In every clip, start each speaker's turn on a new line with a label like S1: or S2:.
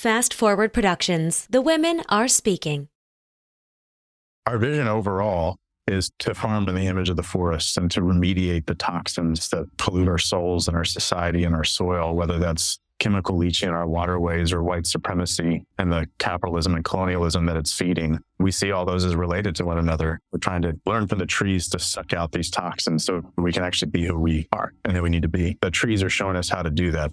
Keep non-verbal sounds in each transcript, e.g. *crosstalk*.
S1: Fast Forward Productions. The women are speaking.
S2: Our vision overall is to farm in the image of the forests and to remediate the toxins that pollute our souls and our society and our soil, whether that's chemical leaching in our waterways or white supremacy and the capitalism and colonialism that it's feeding. We see all those as related to one another. We're trying to learn from the trees to suck out these toxins so we can actually be who we are and who we need to be. The trees are showing us how to do that.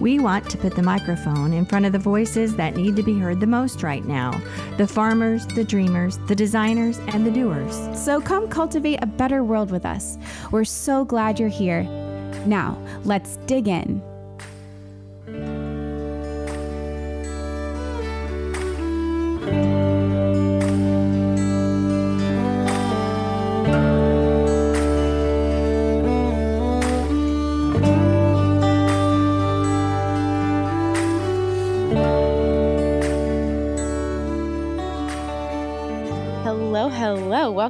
S3: We want to put the microphone in front of the voices that need to be heard the most right now the farmers, the dreamers, the designers, and the doers.
S4: So come cultivate a better world with us. We're so glad you're here. Now, let's dig in.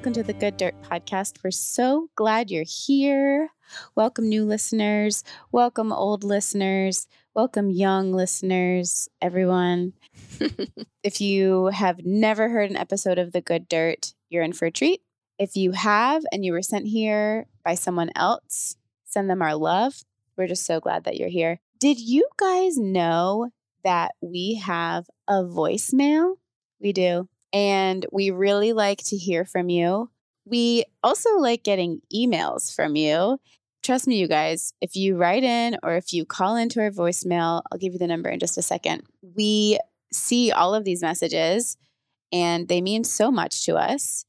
S5: Welcome to the Good Dirt Podcast. We're so glad you're here. Welcome, new listeners. Welcome, old listeners. Welcome, young listeners, everyone. *laughs* if you have never heard an episode of The Good Dirt, you're in for a treat. If you have and you were sent here by someone else, send them our love. We're just so glad that you're here. Did you guys know that we have a voicemail? We do. And we really like to hear from you. We also like getting emails from you. Trust me, you guys, if you write in or if you call into our voicemail, I'll give you the number in just a second. We see all of these messages and they mean so much to us.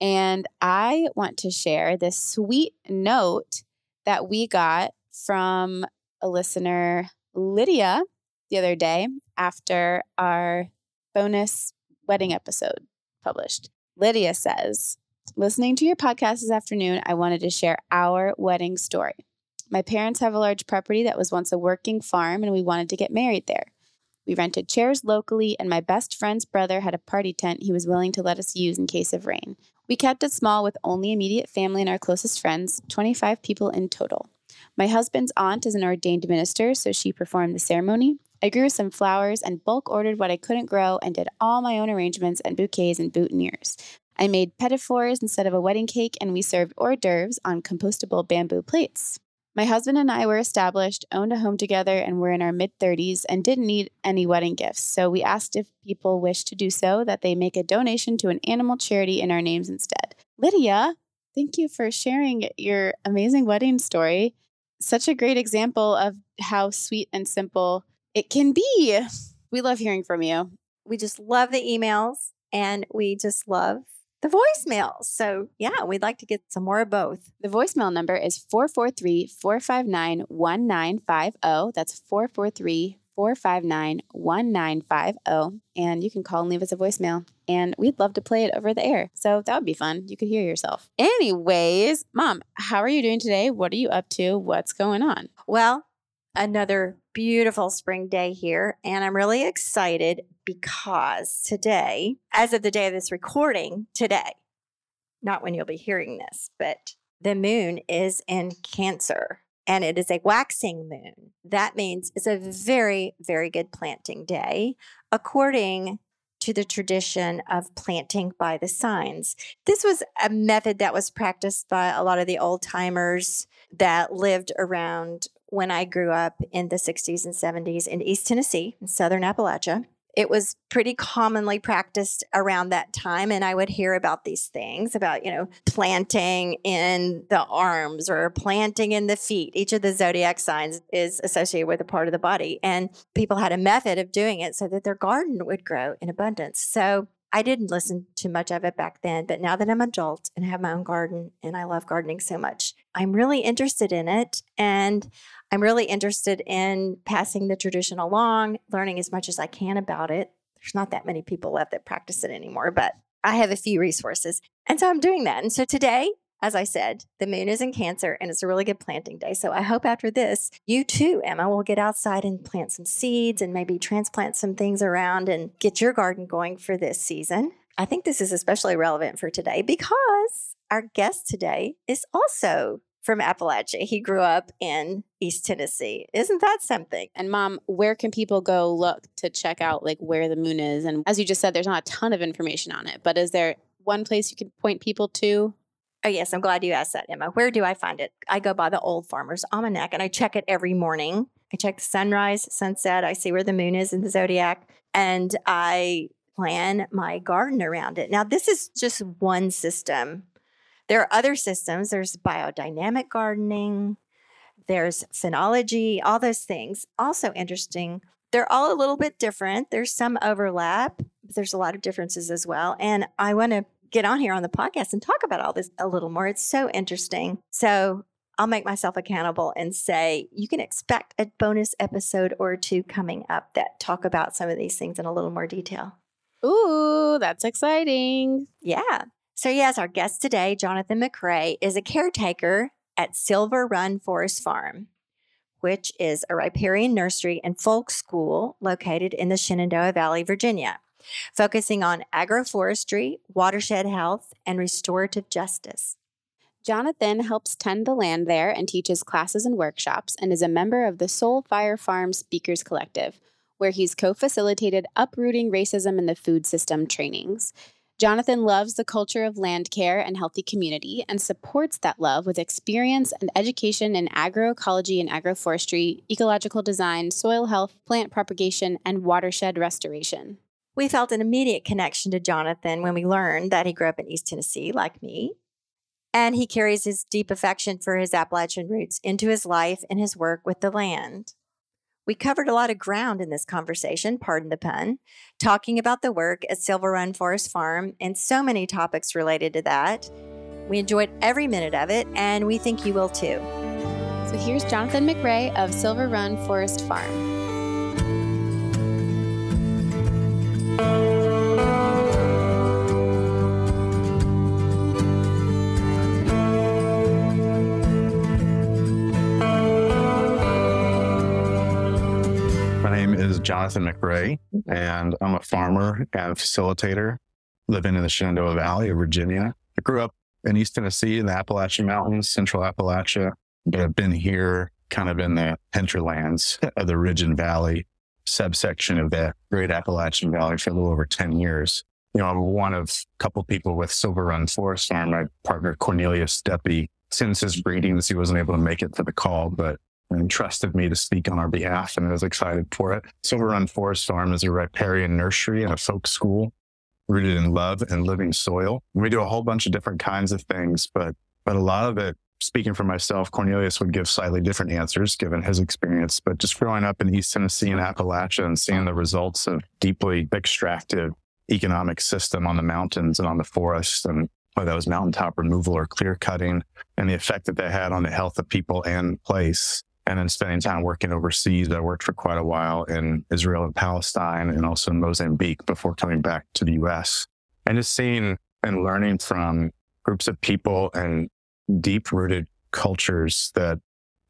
S5: And I want to share this sweet note that we got from a listener, Lydia, the other day after our bonus wedding episode published. Lydia says, Listening to your podcast this afternoon, I wanted to share our wedding story. My parents have a large property that was once a working farm, and we wanted to get married there. We rented chairs locally, and my best friend's brother had a party tent he was willing to let us use in case of rain. We kept it small with only immediate family and our closest friends, 25 people in total. My husband's aunt is an ordained minister, so she performed the ceremony. I grew some flowers and bulk ordered what I couldn't grow and did all my own arrangements and bouquets and boutonnieres. I made petit fours instead of a wedding cake, and we served hors d'oeuvres on compostable bamboo plates. My husband and I were established, owned a home together, and were in our mid 30s and didn't need any wedding gifts. So we asked if people wish to do so that they make a donation to an animal charity in our names instead. Lydia, thank you for sharing your amazing wedding story. Such a great example of how sweet and simple it can be. We love hearing from you.
S6: We just love the emails and we just love the voicemails. So, yeah, we'd like to get some more of both.
S5: The voicemail number is 443 459 1950. That's 443 459 1950. And you can call and leave us a voicemail. And we'd love to play it over the air. So that would be fun. You could hear yourself. Anyways, mom, how are you doing today? What are you up to? What's going on?
S6: Well, another beautiful spring day here. And I'm really excited because today, as of the day of this recording, today, not when you'll be hearing this, but the moon is in Cancer and it is a waxing moon. That means it's a very, very good planting day, according to the tradition of planting by the signs. This was a method that was practiced by a lot of the old timers that lived around when I grew up in the 60s and 70s in East Tennessee, in southern Appalachia.
S3: It was pretty commonly practiced around that time. And I would hear about these things about, you know, planting in the arms or planting in the feet. Each of the zodiac signs is associated with a part of the body. And people had a method of doing it so that their garden would grow in abundance. So I didn't listen to much of it back then, but now that I'm an adult and have my own garden and I love gardening so much, I'm really interested in it. And I'm really interested in passing the tradition along, learning as much as I can about it. There's not that many people left that practice it anymore, but I have a few resources. And so I'm doing that. And so today, as I said, the moon is in Cancer and it's a really good planting day. So I hope after this, you too, Emma, will get outside and plant some seeds and maybe transplant some things around and get your garden going for this season. I think this is especially relevant for today because our guest today is also from Appalachia. He grew up in East Tennessee. Isn't that something?
S5: And mom, where can people go look to check out like where the moon is? And as you just said, there's not a ton of information on it, but is there one place you could point people to?
S3: Oh, yes. I'm glad you asked that, Emma. Where do I find it? I go by the Old Farmer's Almanac and I check it every morning. I check the sunrise, sunset. I see where the moon is in the zodiac and I plan my garden around it. Now, this is just one system there are other systems. There's biodynamic gardening, there's phenology, all those things. Also interesting. They're all a little bit different. There's some overlap, but there's a lot of differences as well. And I want to get on here on the podcast and talk about all this a little more. It's so interesting. So I'll make myself accountable and say you can expect a bonus episode or two coming up that talk about some of these things in a little more detail.
S5: Ooh, that's exciting.
S3: Yeah. So, yes, our guest today, Jonathan McRay, is a caretaker at Silver Run Forest Farm, which is a riparian nursery and folk school located in the Shenandoah Valley, Virginia, focusing on agroforestry, watershed health, and restorative justice.
S5: Jonathan helps tend the land there and teaches classes and workshops and is a member of the Soul Fire Farm Speakers Collective, where he's co facilitated uprooting racism in the food system trainings. Jonathan loves the culture of land care and healthy community and supports that love with experience and education in agroecology and agroforestry, ecological design, soil health, plant propagation, and watershed restoration.
S3: We felt an immediate connection to Jonathan when we learned that he grew up in East Tennessee, like me. And he carries his deep affection for his Appalachian roots into his life and his work with the land. We covered a lot of ground in this conversation, pardon the pun, talking about the work at Silver Run Forest Farm and so many topics related to that. We enjoyed every minute of it, and we think you will too.
S5: So here's Jonathan McRay of Silver Run Forest Farm.
S2: Jonathan McRay, and I'm a farmer and facilitator living in the Shenandoah Valley of Virginia. I grew up in East Tennessee in the Appalachian Mountains, Central Appalachia, but I've been here kind of in the hinterlands of the Ridge and Valley subsection of the Great Appalachian Valley for a little over 10 years. You know, I'm one of a couple people with Silver Run Forest Farm. My partner Cornelius Deppe, since his greetings, he wasn't able to make it to the call, but and trusted me to speak on our behalf and I was excited for it. Silver Run Forest Farm is a riparian nursery and a folk school rooted in love and living soil. We do a whole bunch of different kinds of things, but but a lot of it, speaking for myself, Cornelius would give slightly different answers given his experience. But just growing up in East Tennessee and Appalachia and seeing the results of deeply extractive economic system on the mountains and on the forests and whether that was mountaintop removal or clear cutting and the effect that they had on the health of people and place and then spending time working overseas. I worked for quite a while in Israel and Palestine and also in Mozambique before coming back to the US. And just seeing and learning from groups of people and deep rooted cultures that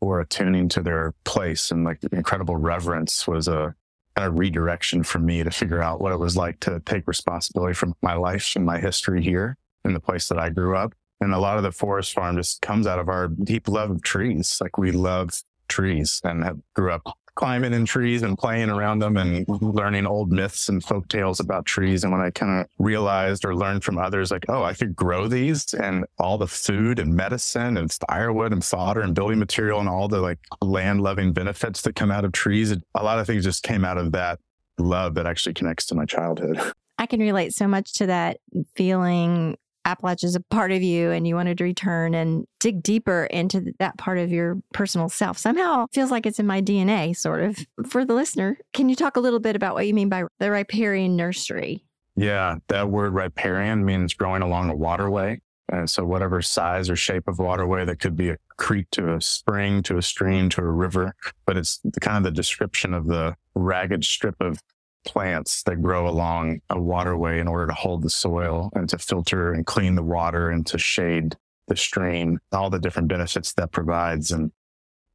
S2: were attuning to their place and like incredible reverence was a kind of redirection for me to figure out what it was like to take responsibility for my life and my history here in the place that I grew up. And a lot of the forest farm just comes out of our deep love of trees. Like we love trees and have, grew up climbing in trees and playing around them and learning old myths and folk tales about trees. And when I kind of realized or learned from others, like, oh, I could grow these and all the food and medicine and firewood and fodder and building material and all the like land loving benefits that come out of trees, a lot of things just came out of that love that actually connects to my childhood. *laughs*
S3: I can relate so much to that feeling Appalachia is a part of you and you wanted to return and dig deeper into that part of your personal self. Somehow feels like it's in my DNA, sort of. For the listener, can you talk a little bit about what you mean by the riparian nursery?
S2: Yeah, that word riparian means growing along a waterway. And so, whatever size or shape of waterway that could be a creek to a spring to a stream to a river, but it's kind of the description of the ragged strip of plants that grow along a waterway in order to hold the soil and to filter and clean the water and to shade the stream, all the different benefits that provides. And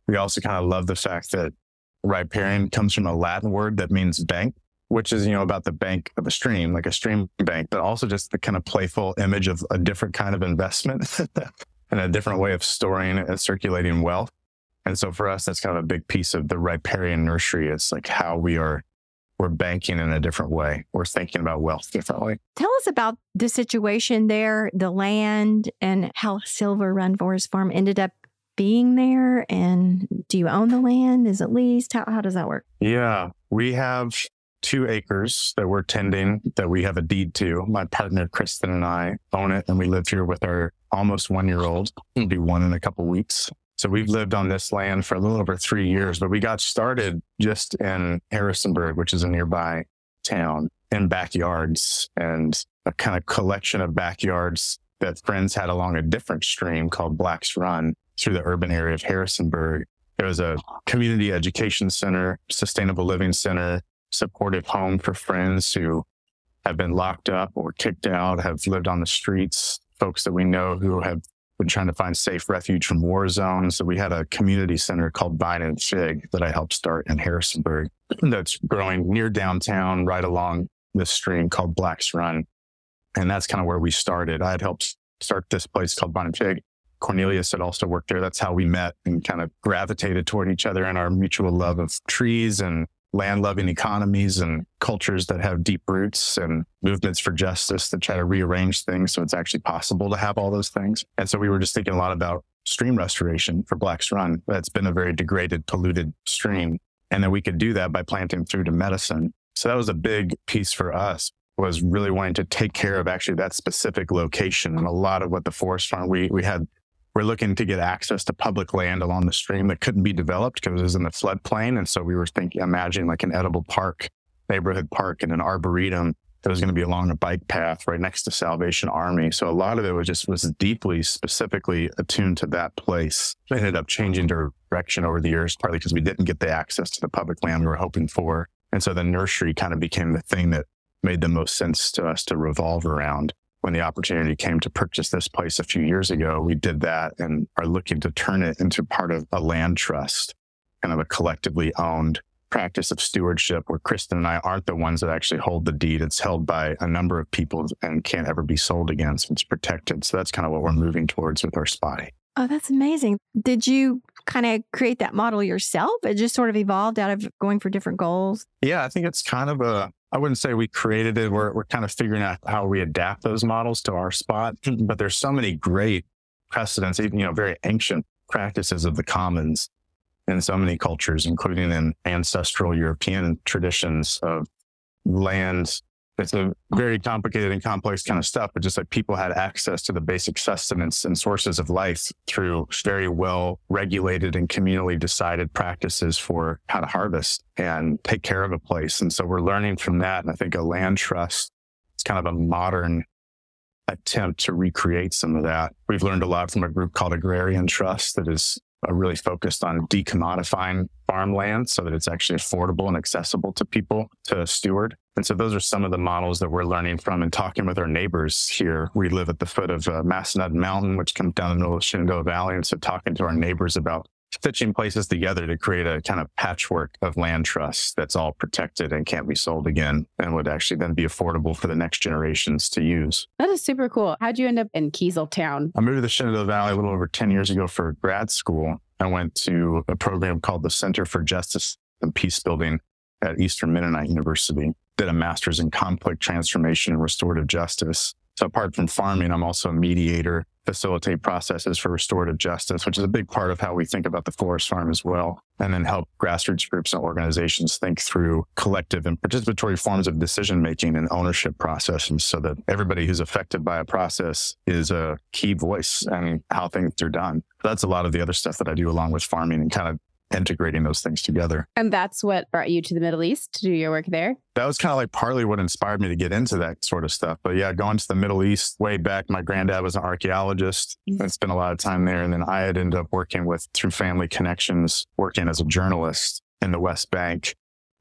S2: we also kind of love the fact that riparian comes from a Latin word that means bank, which is, you know, about the bank of a stream, like a stream bank, but also just the kind of playful image of a different kind of investment *laughs* and a different way of storing and circulating wealth. And so for us, that's kind of a big piece of the riparian nursery. It's like how we are we're banking in a different way. We're thinking about wealth differently.
S3: Tell us about the situation there, the land, and how Silver Run Forest Farm ended up being there. And do you own the land? Is it leased? How, how does that work?
S2: Yeah, we have two acres that we're tending that we have a deed to. My partner, Kristen, and I own it, and we live here with our almost one year old. It'll be one in a couple weeks. So we've lived on this land for a little over three years, but we got started just in Harrisonburg, which is a nearby town, in backyards and a kind of collection of backyards that friends had along a different stream called Black's Run through the urban area of Harrisonburg. There was a community education center, sustainable living center, supportive home for friends who have been locked up or kicked out, have lived on the streets, folks that we know who have been trying to find safe refuge from war zones. So we had a community center called Vine and Fig that I helped start in Harrisonburg *clears throat* that's growing near downtown, right along this stream called Black's Run. And that's kind of where we started. I had helped start this place called Vine and Fig. Cornelius had also worked there. That's how we met and kind of gravitated toward each other and our mutual love of trees and land loving economies and cultures that have deep roots and movements for justice that try to rearrange things so it's actually possible to have all those things. And so we were just thinking a lot about stream restoration for Black's Run. That's been a very degraded, polluted stream. And then we could do that by planting through to medicine. So that was a big piece for us was really wanting to take care of actually that specific location. And a lot of what the forest farm, we, we had we're looking to get access to public land along the stream that couldn't be developed because it was in the floodplain. And so we were thinking, imagine like an edible park, neighborhood park, and an arboretum that was going to be along a bike path right next to Salvation Army. So a lot of it was just was deeply specifically attuned to that place. It ended up changing direction over the years, partly because we didn't get the access to the public land we were hoping for. And so the nursery kind of became the thing that made the most sense to us to revolve around when the opportunity came to purchase this place a few years ago, we did that and are looking to turn it into part of a land trust, kind of a collectively owned practice of stewardship where Kristen and I aren't the ones that actually hold the deed. It's held by a number of people and can't ever be sold again. So it's protected. So that's kind of what we're moving towards with our spotty.
S3: Oh, that's amazing. Did you kind of create that model yourself? It just sort of evolved out of going for different goals?
S2: Yeah, I think it's kind of a, I wouldn't say we created it. We're, we're kind of figuring out how we adapt those models to our spot. *clears throat* But there's so many great precedents, even, you know, very ancient practices of the commons in so many cultures, including in ancestral European traditions of land it's a very complicated and complex kind of stuff, but just like people had access to the basic sustenance and sources of life through very well regulated and communally decided practices for how to harvest and take care of a place. And so we're learning from that. And I think a land trust is kind of a modern attempt to recreate some of that. We've learned a lot from a group called Agrarian Trust that is uh, really focused on decommodifying farmland so that it's actually affordable and accessible to people to steward. And so those are some of the models that we're learning from and talking with our neighbors here. We live at the foot of uh, Massanutten Mountain, which comes down the middle of Shenandoah Valley. And so talking to our neighbors about stitching places together to create a kind of patchwork of land trusts that's all protected and can't be sold again and would actually then be affordable for the next generations to use.
S5: That is super cool. How'd you end up in Keezletown?
S2: I moved to the Shenandoah Valley a little over 10 years ago for grad school. I went to a program called the Center for Justice and Peace Building at Eastern Mennonite University. Did a master's in conflict transformation and restorative justice. So apart from farming, I'm also a mediator facilitate processes for restorative justice, which is a big part of how we think about the forest farm as well. And then help grassroots groups and organizations think through collective and participatory forms of decision making and ownership processes so that everybody who's affected by a process is a key voice and how things are done. That's a lot of the other stuff that I do along with farming and kind of integrating those things together.
S4: And that's what brought you to the Middle East to do your work there?
S2: That was kind of like partly what inspired me to get into that sort of stuff. But yeah, going to the Middle East way back, my granddad was an archaeologist. Mm-hmm. I spent a lot of time there. And then I had ended up working with, through family connections, working as a journalist in the West Bank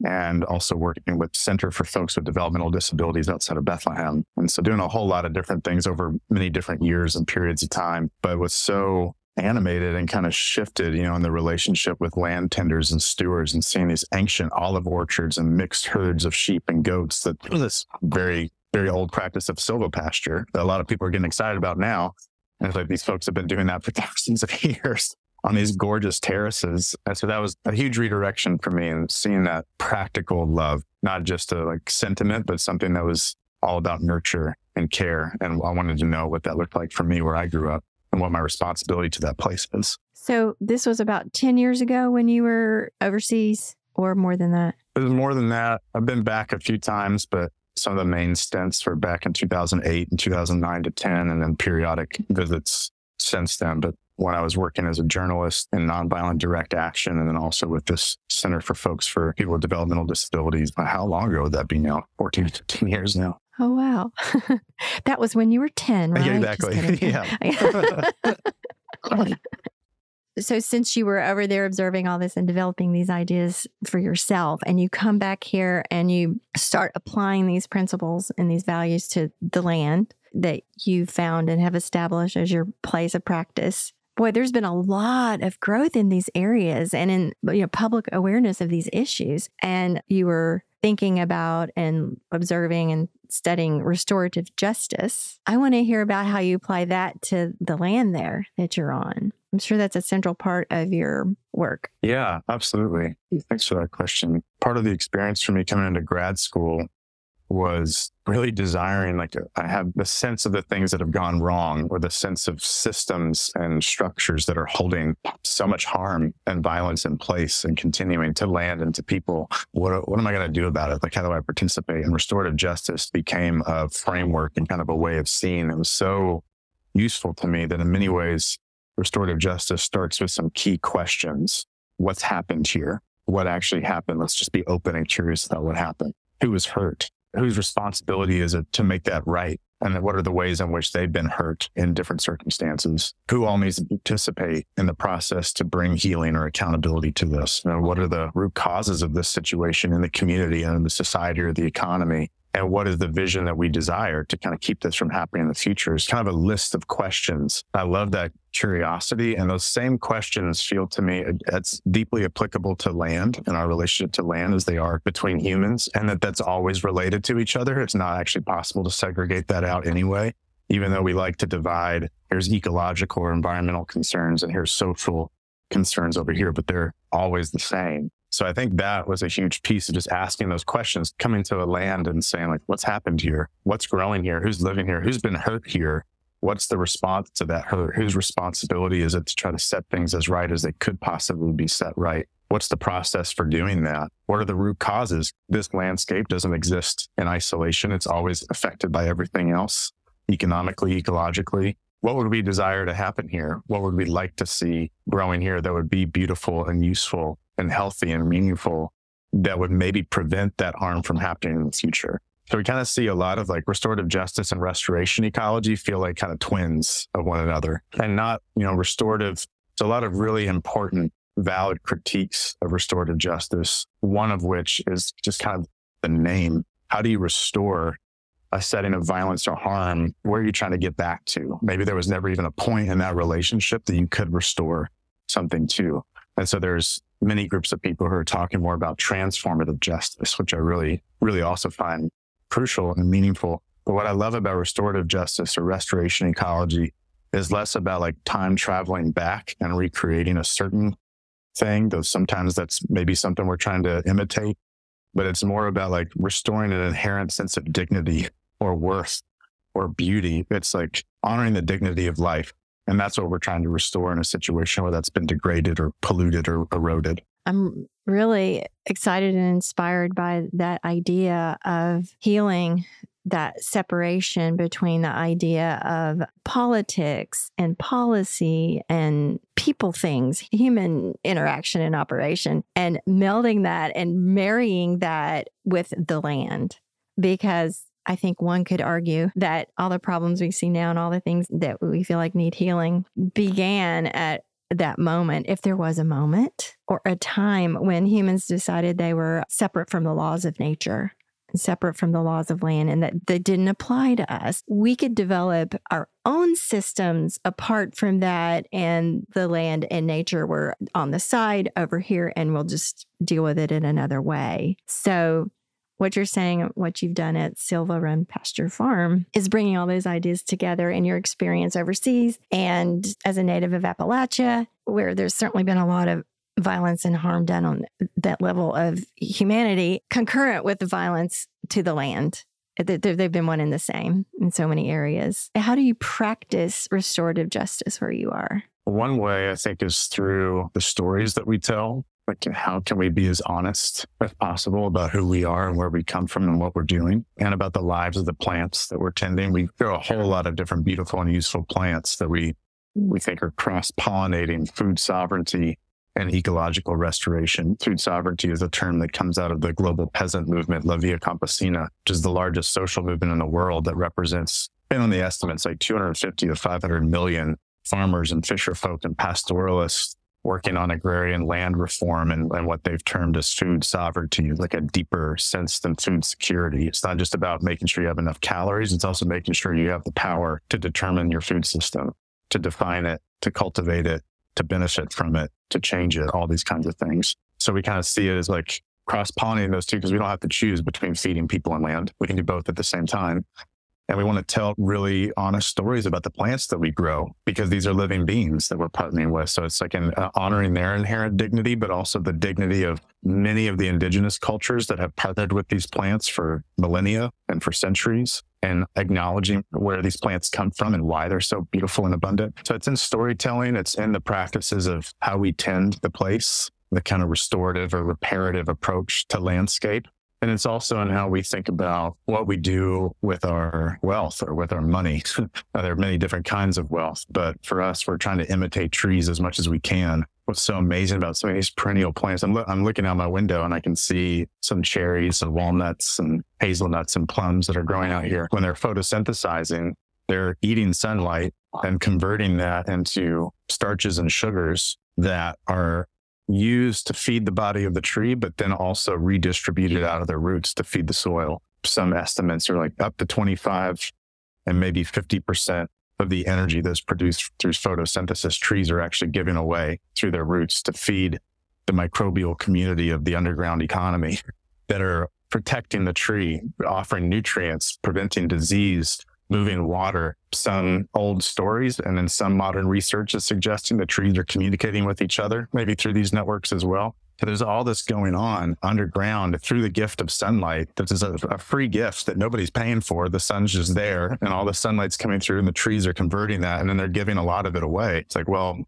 S2: and also working with Center for Folks with Developmental Disabilities outside of Bethlehem. And so doing a whole lot of different things over many different years and periods of time. But it was so animated and kind of shifted, you know, in the relationship with land tenders and stewards and seeing these ancient olive orchards and mixed herds of sheep and goats that this very, very old practice of silvopasture that a lot of people are getting excited about now. And it's like these folks have been doing that for *laughs* thousands of years on these gorgeous terraces. And so that was a huge redirection for me and seeing that practical love, not just a like sentiment, but something that was all about nurture and care. And I wanted to know what that looked like for me where I grew up and what my responsibility to that place is.
S3: So this was about 10 years ago when you were overseas or more than that?
S2: It was more than that. I've been back a few times, but some of the main stints were back in 2008 and 2009 to 10, and then periodic visits since then. But when I was working as a journalist in nonviolent direct action, and then also with this Center for Folks for People with Developmental Disabilities, how long ago would that be now? 14 to 15 years now.
S3: Oh, wow. *laughs* that was when you were 10, right? *laughs*
S2: Yeah, exactly. *laughs* yeah.
S3: so, since you were over there observing all this and developing these ideas for yourself, and you come back here and you start applying these principles and these values to the land that you found and have established as your place of practice, boy, there's been a lot of growth in these areas and in you know public awareness of these issues. And you were thinking about and observing and studying restorative justice. I want to hear about how you apply that to the land there that you're on. I'm sure that's a central part of your work.
S2: Yeah, absolutely. Thanks for that question. Part of the experience for me coming into grad school was really desiring, like, uh, I have the sense of the things that have gone wrong or the sense of systems and structures that are holding so much harm and violence in place and continuing to land into people. What, what am I going to do about it? Like, how do I participate? And restorative justice became a framework and kind of a way of seeing. It was so useful to me that in many ways, restorative justice starts with some key questions. What's happened here? What actually happened? Let's just be open and curious about what happened. Who was hurt? Whose responsibility is it to make that right? And what are the ways in which they've been hurt in different circumstances? Who all needs to participate in the process to bring healing or accountability to this? Know, what are the root causes of this situation in the community and in the society or the economy? And what is the vision that we desire to kind of keep this from happening in the future is kind of a list of questions. I love that curiosity and those same questions feel to me uh, it's deeply applicable to land and our relationship to land as they are between humans and that that's always related to each other. It's not actually possible to segregate that out anyway, even though we like to divide here's ecological or environmental concerns and here's social concerns over here, but they're always the same. So I think that was a huge piece of just asking those questions, coming to a land and saying, like, what's happened here? What's growing here? Who's living here? Who's been hurt here? What's the response to that hurt? Whose responsibility is it to try to set things as right as they could possibly be set right? What's the process for doing that? What are the root causes? This landscape doesn't exist in isolation. It's always affected by everything else, economically, ecologically. What would we desire to happen here? What would we like to see growing here that would be beautiful and useful and healthy and meaningful that would maybe prevent that harm from happening in the future. So we kind of see a lot of like restorative justice and restoration ecology feel like kind of twins of one another and not, you know, restorative. It's a lot of really important, valid critiques of restorative justice. One of which is just kind of the name. How do you restore a setting of violence or harm? Where are you trying to get back to? Maybe there was never even a point in that relationship that you could restore something to. And so there's many groups of people who are talking more about transformative justice, which I really, really also find crucial and meaningful. But what I love about restorative justice or restoration ecology is less about like time traveling back and recreating a certain thing, though sometimes that's maybe something we're trying to imitate, but it's more about like restoring an inherent sense of dignity or worth or beauty. It's like honoring the dignity of life. And that's what we're trying to restore in a situation where that's been degraded or polluted or eroded.
S3: I'm really excited and inspired by that idea of healing that separation between the idea of politics and policy and people things, human interaction and operation, and melding that and marrying that with the land. Because I think one could argue that all the problems we see now and all the things that we feel like need healing began at that moment, if there was a moment or a time when humans decided they were separate from the laws of nature, separate from the laws of land, and that they didn't apply to us, we could develop our own systems apart from that. And the land and nature were on the side over here, and we'll just deal with it in another way. So, what you're saying, what you've done at Silver Run Pasture Farm is bringing all those ideas together in your experience overseas and as a native of Appalachia, where there's certainly been a lot of violence and harm done on that level of humanity, concurrent with the violence to the land. They've been one and the same in so many areas. How do you practice restorative justice where you are?
S2: One way I think is through the stories that we tell like, how can we be as honest as possible about who we are and where we come from and what we're doing and about the lives of the plants that we're tending? We grow a whole lot of different beautiful and useful plants that we, we think are cross pollinating food sovereignty and ecological restoration. Food sovereignty is a term that comes out of the global peasant movement, La Via Campesina, which is the largest social movement in the world that represents, been on the estimates, like 250 to 500 million farmers and fisher folk and pastoralists working on agrarian land reform and, and what they've termed as food sovereignty, like a deeper sense than food security. It's not just about making sure you have enough calories. It's also making sure you have the power to determine your food system, to define it, to cultivate it, to benefit from it, to change it, all these kinds of things. So we kind of see it as like cross pollinating those two because we don't have to choose between feeding people and land. We can do both at the same time. And we want to tell really honest stories about the plants that we grow because these are living beings that we're partnering with. So it's like an, uh, honoring their inherent dignity, but also the dignity of many of the indigenous cultures that have partnered with these plants for millennia and for centuries and acknowledging where these plants come from and why they're so beautiful and abundant. So it's in storytelling, it's in the practices of how we tend the place, the kind of restorative or reparative approach to landscape. And it's also in how we think about what we do with our wealth or with our money. *laughs* there are many different kinds of wealth, but for us, we're trying to imitate trees as much as we can. What's so amazing about some of these perennial plants? I'm, lo- I'm looking out my window and I can see some cherries and walnuts and hazelnuts and plums that are growing out here. When they're photosynthesizing, they're eating sunlight and converting that into starches and sugars that are used to feed the body of the tree, but then also redistributed out of their roots to feed the soil. Some estimates are like up to 25 and maybe 50% of the energy that's produced through photosynthesis trees are actually giving away through their roots to feed the microbial community of the underground economy *laughs* that are protecting the tree, offering nutrients, preventing disease, moving water. Some old stories and then some modern research is suggesting the trees are communicating with each other, maybe through these networks as well. So there's all this going on underground through the gift of sunlight. This is a, a, free gift that nobody's paying for. The sun's just there and all the sunlight's coming through and the trees are converting that and then they're giving a lot of it away. It's like, well,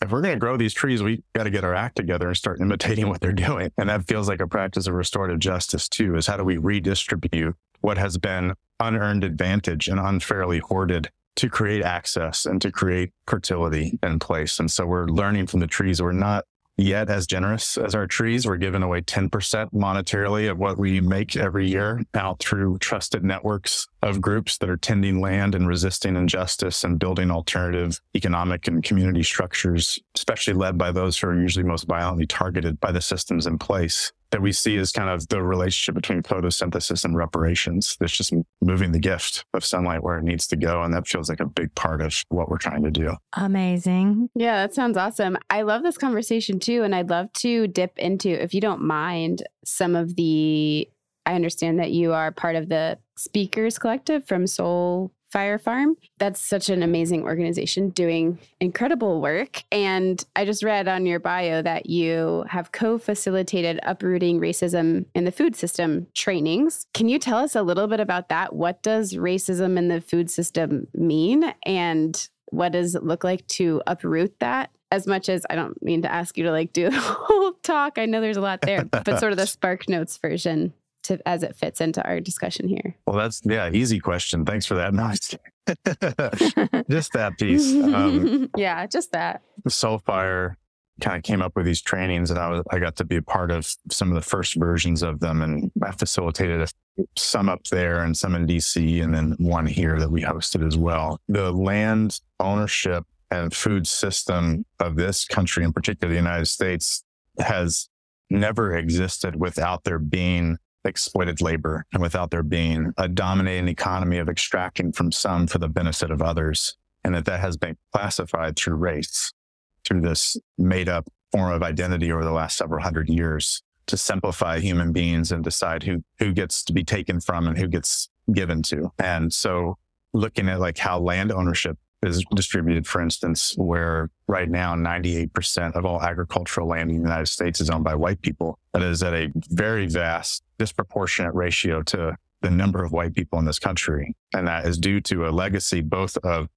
S2: if we're going to grow these trees, we got to get our act together and start imitating what they're doing. And that feels like a practice of restorative justice too, is how do we redistribute what has been unearned advantage and unfairly hoarded to create access and to create fertility in place. And so we're learning from the trees. We're not yet as generous as our trees. We're giving away 10% monetarily of what we make every year out through trusted networks of groups that are tending land and resisting injustice and building alternative economic and community structures, especially led by those who are usually most violently targeted by the systems in place that we see is kind of the relationship between photosynthesis and reparations. That's just moving the gift of sunlight where it needs to go. And that feels like a big part of what we're trying to do.
S3: Amazing.
S5: Yeah, that sounds awesome. I love this conversation too. And I'd love to dip into, if you don't mind, some of the. I understand that you are part of the speakers collective from Soul Fire Farm. That's such an amazing organization doing incredible work. And I just read on your bio that you have co facilitated uprooting racism in the food system trainings. Can you tell us a little bit about that? What does racism in the food system mean? And what does it look like to uproot that? As much as I don't mean to ask you to like do the whole *laughs* talk, I know there's a lot there, but sort of the *laughs* Spark Notes version to as it fits into our discussion here?
S2: Well, that's yeah, easy question. Thanks for that. *laughs* Nice. *laughs* just that piece. Um, *laughs*
S5: yeah, just that.
S2: Soulfire kind of came up with these trainings, and I was I got to be a part of some of the first versions of them, and I facilitated a, some up there and some in DC, and then one here that we hosted as well. The land ownership and food system of this country, in particular the United States, has never existed without there being exploited labor and without there being a dominating economy of extracting from some for the benefit of others. And that that has been classified through race, through this made up form of identity over the last several hundred years to simplify human beings and decide who, who gets to be taken from and who gets given to. And so looking at like how land ownership is distributed, for instance, where right now 98% of all agricultural land in the United States is owned by white people. That is at a very vast, disproportionate ratio to the number of white people in this country. And that is due to a legacy both of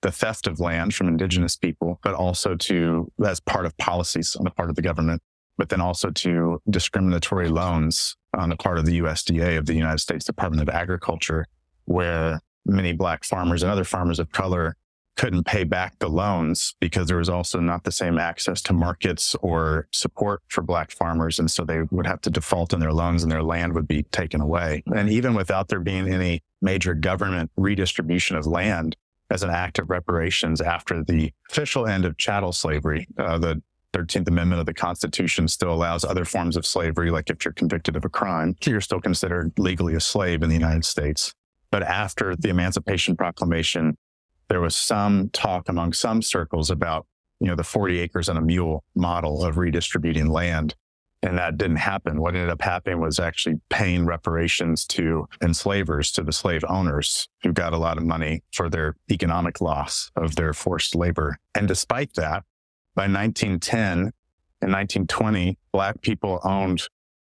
S2: the theft of land from indigenous people, but also to, as part of policies on the part of the government, but then also to discriminatory loans on the part of the USDA of the United States Department of Agriculture, where many black farmers and other farmers of color couldn't pay back the loans because there was also not the same access to markets or support for black farmers. And so they would have to default on their loans and their land would be taken away. And even without there being any major government redistribution of land as an act of reparations after the official end of chattel slavery, uh, the 13th Amendment of the Constitution still allows other forms of slavery, like if you're convicted of a crime, you're still considered legally a slave in the United States. But after the Emancipation Proclamation, there was some talk among some circles about, you know, the 40 acres and a mule model of redistributing land. And that didn't happen. What ended up happening was actually paying reparations to enslavers, to the slave owners who got a lot of money for their economic loss of their forced labor. And despite that, by 1910 and 1920, Black people owned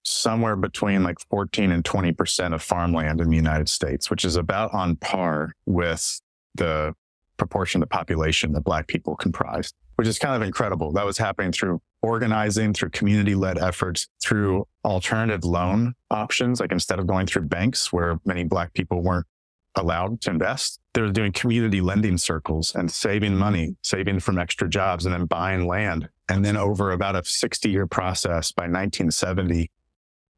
S2: somewhere between like 14 and 20% of farmland in the United States, which is about on par with the proportion of the population that Black people comprised, which is kind of incredible. That was happening through organizing, through community led efforts, through alternative loan options. Like instead of going through banks where many Black people weren't allowed to invest, they were doing community lending circles and saving money, saving from extra jobs, and then buying land. And then over about a 60 year process by 1970,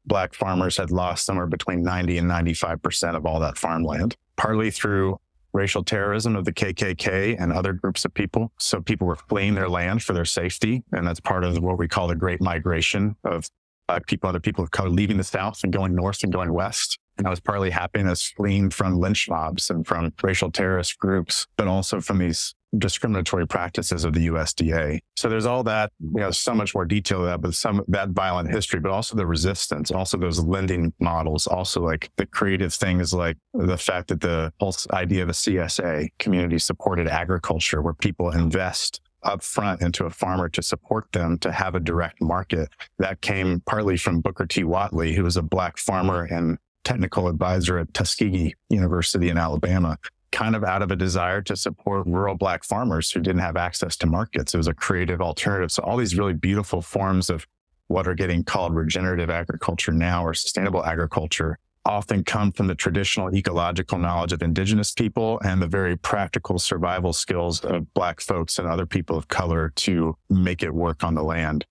S2: Black farmers had lost somewhere between 90 and 95% of all that farmland, partly through racial terrorism of the KKK and other groups of people. So people were fleeing their land for their safety. And that's part of what we call the Great Migration of black people, other people of color leaving the South and going north and going west. And that was partly happening as fleeing from lynch mobs and from racial terrorist groups, but also from these discriminatory practices of the USDA. So there's all that, you know, so much more detail of that, but some that violent history, but also the resistance, also those lending models, also like the creative things like the fact that the whole idea of a CSA, community supported agriculture, where people invest up front into a farmer to support them to have a direct market. That came partly from Booker T. Whatley, who was a black farmer and technical advisor at Tuskegee University in Alabama kind of out of a desire to support rural black farmers who didn't have access to markets. It was a creative alternative. So all these really beautiful forms of what are getting called regenerative agriculture now or sustainable agriculture often come from the traditional ecological knowledge of indigenous people and the very practical survival skills of black folks and other people of color to make it work on the land.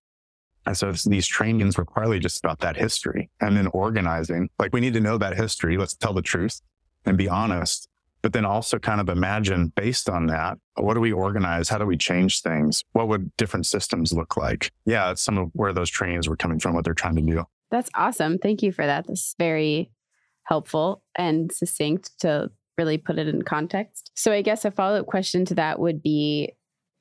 S2: And so these trainings were partly just about that history and then organizing. Like we need to know that history. Let's tell the truth and be honest but then also kind of imagine based on that, what do we organize? How do we change things? What would different systems look like? Yeah, that's some of where those trainings were coming from, what they're trying to do.
S5: That's awesome. Thank you for that. That's very helpful and succinct to really put it in context. So I guess a follow-up question to that would be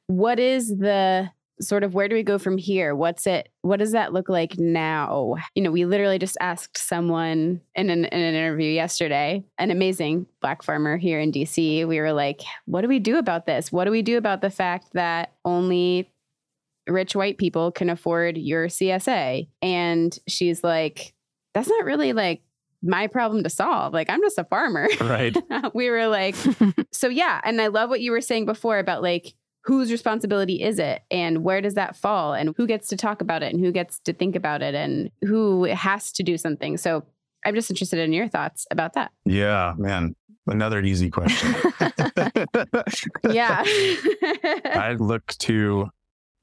S5: what is the sort of where do we go from here? What's it? What does that look like now? You know, we literally just asked someone in an, in an interview yesterday, an amazing black farmer here in DC. We were like, what do we do about this? What do we do about the fact that only rich white people can afford your CSA? And she's like, that's not really like my problem to solve. Like, I'm just a farmer.
S2: Right. *laughs*
S5: we were like, *laughs* so yeah. And I love what you were saying before about like, whose responsibility is it? And where does that fall? And who gets to talk about it? And who gets to think about it? And who has to do something? So i'm just interested in your thoughts about that.
S2: Yeah, man. Another easy question. *laughs*
S5: yeah. *laughs*
S2: I look to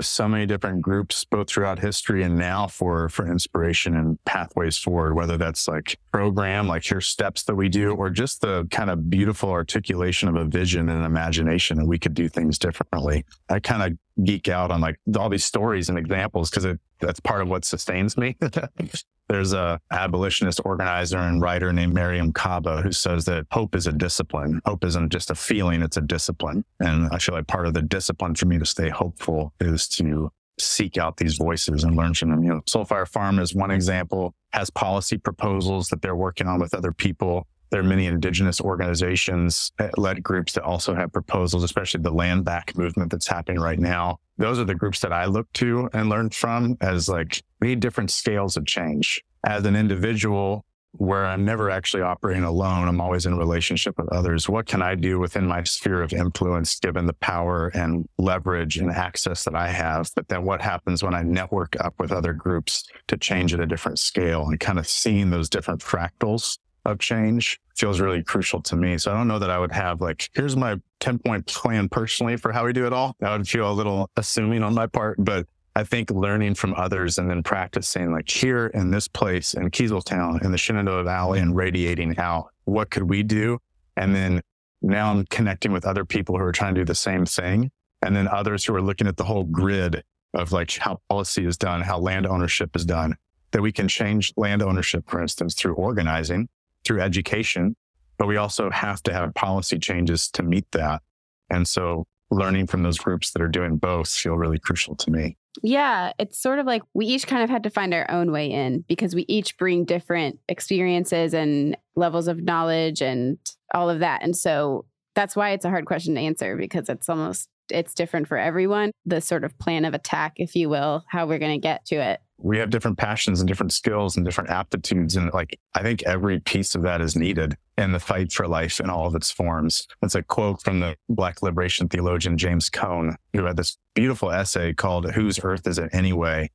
S2: so many different groups, both throughout history and now, for for inspiration and pathways forward. Whether that's like program, like here's steps that we do, or just the kind of beautiful articulation of a vision and imagination that we could do things differently. I kind of geek out on like all these stories and examples because that's part of what sustains me. *laughs* There's a abolitionist organizer and writer named Mariame Kaba who says that hope is a discipline. Hope isn't just a feeling, it's a discipline. And I feel like part of the discipline for me to stay hopeful is to seek out these voices and learn from them. You know, Soul Fire Farm is one example, has policy proposals that they're working on with other people. There are many indigenous organizations, uh, led groups that also have proposals, especially the land back movement that's happening right now. Those are the groups that I look to and learn from as like we need different scales of change. As an individual, where I'm never actually operating alone, I'm always in relationship with others. What can I do within my sphere of influence, given the power and leverage and access that I have? But then what happens when I network up with other groups to change at a different scale and kind of seeing those different fractals of change feels really crucial to me. So I don't know that I would have like, here's my 10 point plan personally for how we do it all. That would feel a little assuming on my part, but I think learning from others and then practicing like here in this place in Keezletown in the Shenandoah Valley and radiating out, what could we do? And then now I'm connecting with other people who are trying to do the same thing. And then others who are looking at the whole grid of like how policy is done, how land ownership is done, that we can change land ownership, for instance, through organizing, through education, but we also have to have policy changes to meet that. And so learning from those groups that are doing both feel really crucial to me.
S5: Yeah, it's sort of like we each kind of had to find our own way in because we each bring different experiences and levels of knowledge and all of that. And so that's why it's a hard question to answer because it's almost it's different for everyone. The sort of plan of attack, if you will, how we're going to get to it
S2: we have different passions and different skills and different aptitudes. And like, I think every piece of that is needed in the fight for life in all of its forms. That's a quote from the Black liberation theologian James Cone, who had this beautiful essay called Whose Earth Is It Anyway?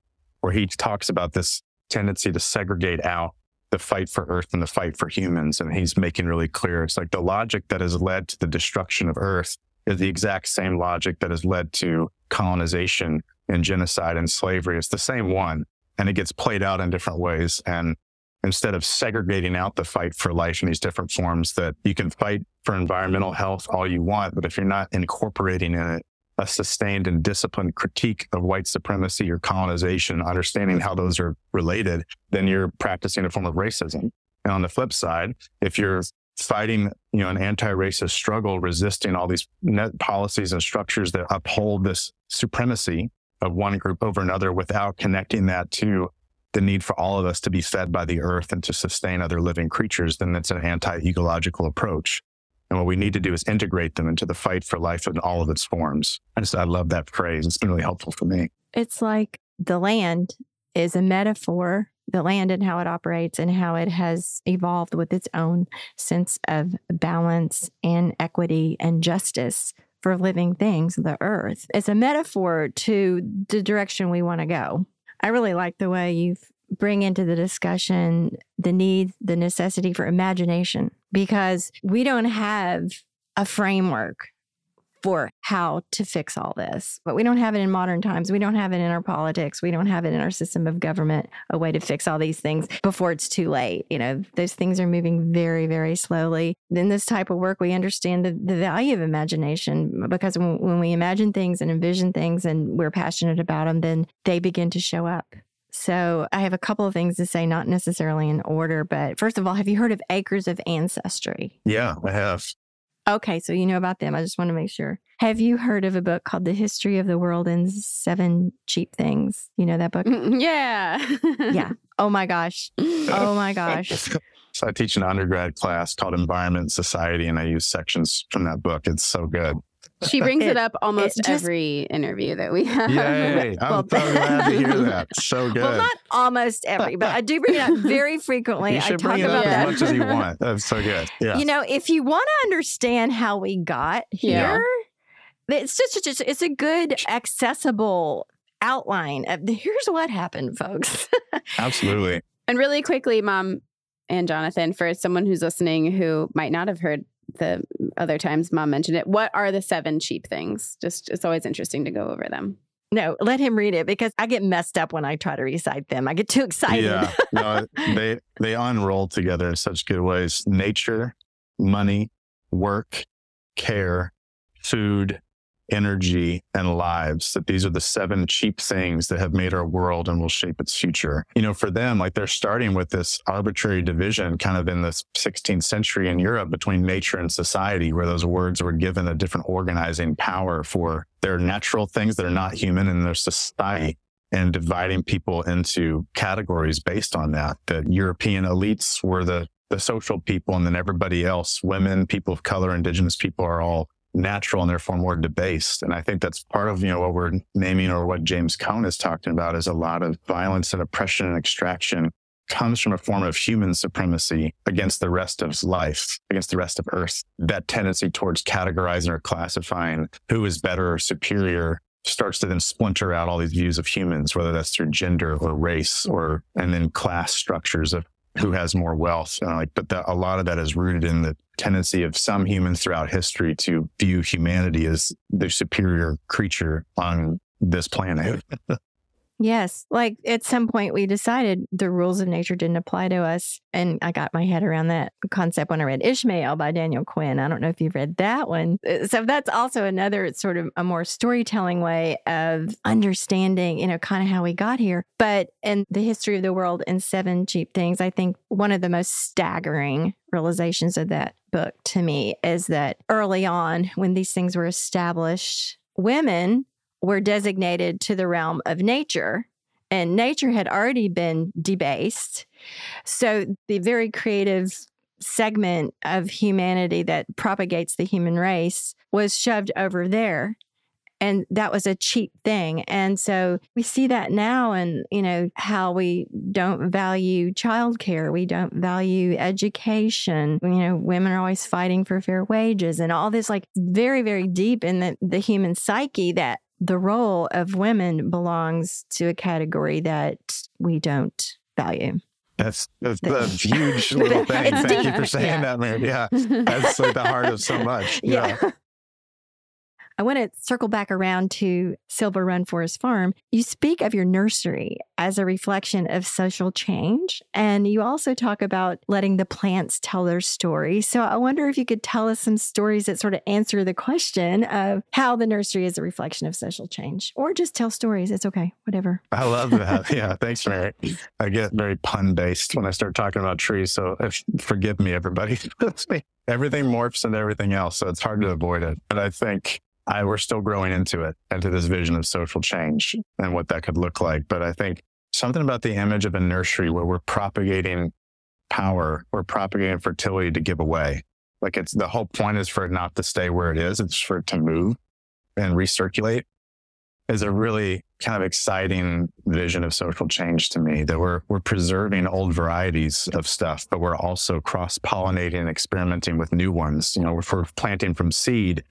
S2: where he talks about this tendency to segregate out the fight for Earth and the fight for humans. And he's making really clear it's like the logic that has led to the destruction of Earth is the exact same logic that has led to colonization and genocide and slavery. It's the same one and it gets played out in different ways. And instead of segregating out the fight for life in these different forms, that you can fight for environmental health all you want, but if you're not incorporating in it a sustained and disciplined critique of white supremacy or colonization, understanding how those are related, then you're practicing a form of racism. And on the flip side, if you're fighting, you know, an anti-racist struggle, resisting all these net policies and structures that uphold this supremacy of one group over another without connecting that to the need for all of us to be fed by the earth and to sustain other living creatures, then it's an anti ecological approach. And what we need to do is integrate them into the fight for life in all of its forms. I just, I love that phrase. It's been really helpful for me.
S3: It's like the land is a metaphor, the land and how it operates and how it has evolved with its own sense of balance and equity and justice for living things, the earth. It's a metaphor to the direction we want to go. I really like the way you bring into the discussion the need, the necessity for imagination, because we don't have a framework for how to fix all this. But we don't have it in modern times. We don't have it in our politics. We don't have it in our system of government, a way to fix all these things before it's too late. You know, those things are moving very, very slowly. In this type of work, we understand the, the value of imagination because when, when we imagine things and envision things and we're passionate about them, then they begin to show up. So I have a couple of things to say, not necessarily in order, but first of all, have you heard of Acres of Ancestry?
S2: Yeah, I have.
S3: Okay, so you know about them. I just want to make sure. Have you heard of a book called The History of the World in Seven Cheap Things? You know that book?
S5: yeah. *laughs*
S3: yeah. Oh my gosh. Oh my gosh. *laughs*
S2: So I teach an undergrad class called Environment and Society, and I use sections from that book. It's so good.
S5: She brings it,
S3: It-
S5: up almost
S3: just-
S5: every interview that we have.
S2: Yay! *laughs* I'm
S3: Well,
S2: so glad to hear that. So good.
S3: Well, not almost every, but I do bring it up *laughs* very frequently.
S2: you
S3: I
S2: should
S3: talk
S2: bring it
S3: about
S2: up
S3: that.
S2: as much as you want. *laughs* That's so good. Yeah.
S3: You know, if you want to understand how we got
S5: Yeah.
S3: here, it's just, just it's a good accessible outline of here's what happened, folks.
S2: Absolutely.
S5: And really quickly, Mom and Jonathan, for someone who's listening who might not have heard the other times Mom mentioned it, what are the seven cheap things? Just it's always interesting to go over them.
S3: no, let him read it because I get messed up when I try to recite them. I get too excited.
S2: Yeah. *laughs* No, they they unroll together in such good ways. Nature, money, work, care, food, energy, and lives. That these are the seven cheap things that have made our world and will shape its future. You know, for them, like they're starting with this arbitrary division kind of in the 16th century in Europe between nature and society, where those words were given a different organizing power for their natural things that are not human in their society and dividing people into categories based on that. The European elites were the, the social people, and then everybody else, women, people of color, indigenous people, are all natural and therefore more debased. And I think that's part of you know what we're naming or what James Cone is talking about is a lot of violence and oppression and extraction comes from a form of human supremacy against the rest of life, against the rest of Earth. That tendency towards categorizing or classifying who is better or superior starts to then splinter out all these views of humans, whether that's through gender or race or, and then class structures of who has more wealth. And like, but a lot of that is rooted in the tendency of some humans throughout history to view humanity as the superior creature on this planet. *laughs*
S3: Yes. Like at some point we decided the rules of nature didn't apply to us. And I got my head around that concept when I read Ishmael by Daniel Quinn. I don't know if you've read that one. Uh, So that's also another sort of a more storytelling way of understanding, you know, kind of how we got here. But in the history of the world in seven cheap things, I think one of the most staggering realizations of that book to me is that early on, when these things were established, women were designated to the realm of nature, and nature had already been debased. So the very creative segment of humanity that propagates the human race was shoved over there. And that was a cheap thing. And so we see that now and, you know, how we don't value childcare. We don't value education. You know, women are always fighting for fair wages and all this like very, very deep in the, the human psyche that the role of women belongs to a category that we don't value.
S2: That's, that's a *laughs* huge little thing. Thank you for saying
S3: Yeah.
S2: that, man. Yeah. *laughs* That's like the heart of so much.
S3: Yeah. I want to circle back around to Silver Run Forest Farm. You speak of your nursery as a reflection of social change, and you also talk about letting the plants tell their story. So I wonder if you could tell us some stories that sort of answer the question of how the nursery is a reflection of social change, or just tell stories. It's okay, whatever.
S2: I love that. *laughs* Yeah. Thanks, Mary. I get very pun based when I start talking about trees. So uh, if, forgive me, everybody. *laughs* everything morphs into everything else. So it's hard to avoid it. But I think I, we're still growing into it, into this vision of social change and what that could look like. But I think something about the image of a nursery where we're propagating power, we're propagating fertility to give away. Like it's the whole point is for it not to stay where it is, it's for it to move and recirculate is a really kind of exciting vision of social change to me that we're we're preserving old varieties of stuff, but we're also cross pollinating and experimenting with new ones. You know, if we're planting from seed,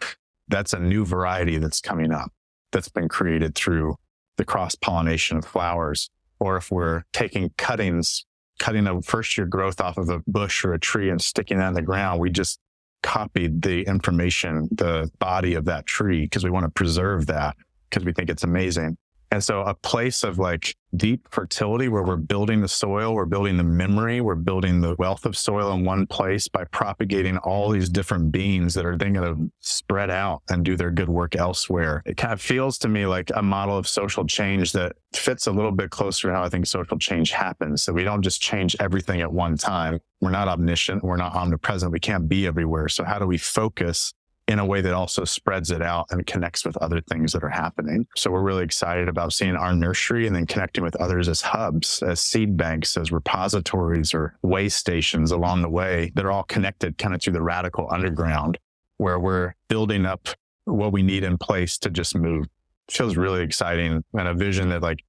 S2: that's a new variety that's coming up that's been created through the cross pollination of flowers. Or if we're taking cuttings, cutting a first year growth off of a bush or a tree and sticking that in the ground, we just copied the information, the body of that tree because we want to preserve that because we think it's amazing. And so a place of like deep fertility where we're building the soil, we're building the memory, we're building the wealth of soil in one place by propagating all these different beings that are then going to spread out and do their good work elsewhere. It kind of feels to me like a model of social change that fits a little bit closer to how I think social change happens. So we don't just change everything at one time. We're not omniscient. We're not omnipresent. We can't be everywhere. So how do we focus in a way that also spreads it out and connects with other things that are happening. So we're really excited about seeing our nursery and then connecting with others as hubs, as seed banks, as repositories or way stations along the way that are all connected kind of through the radical underground where we're building up what we need in place to just move. It feels really exciting and a vision that like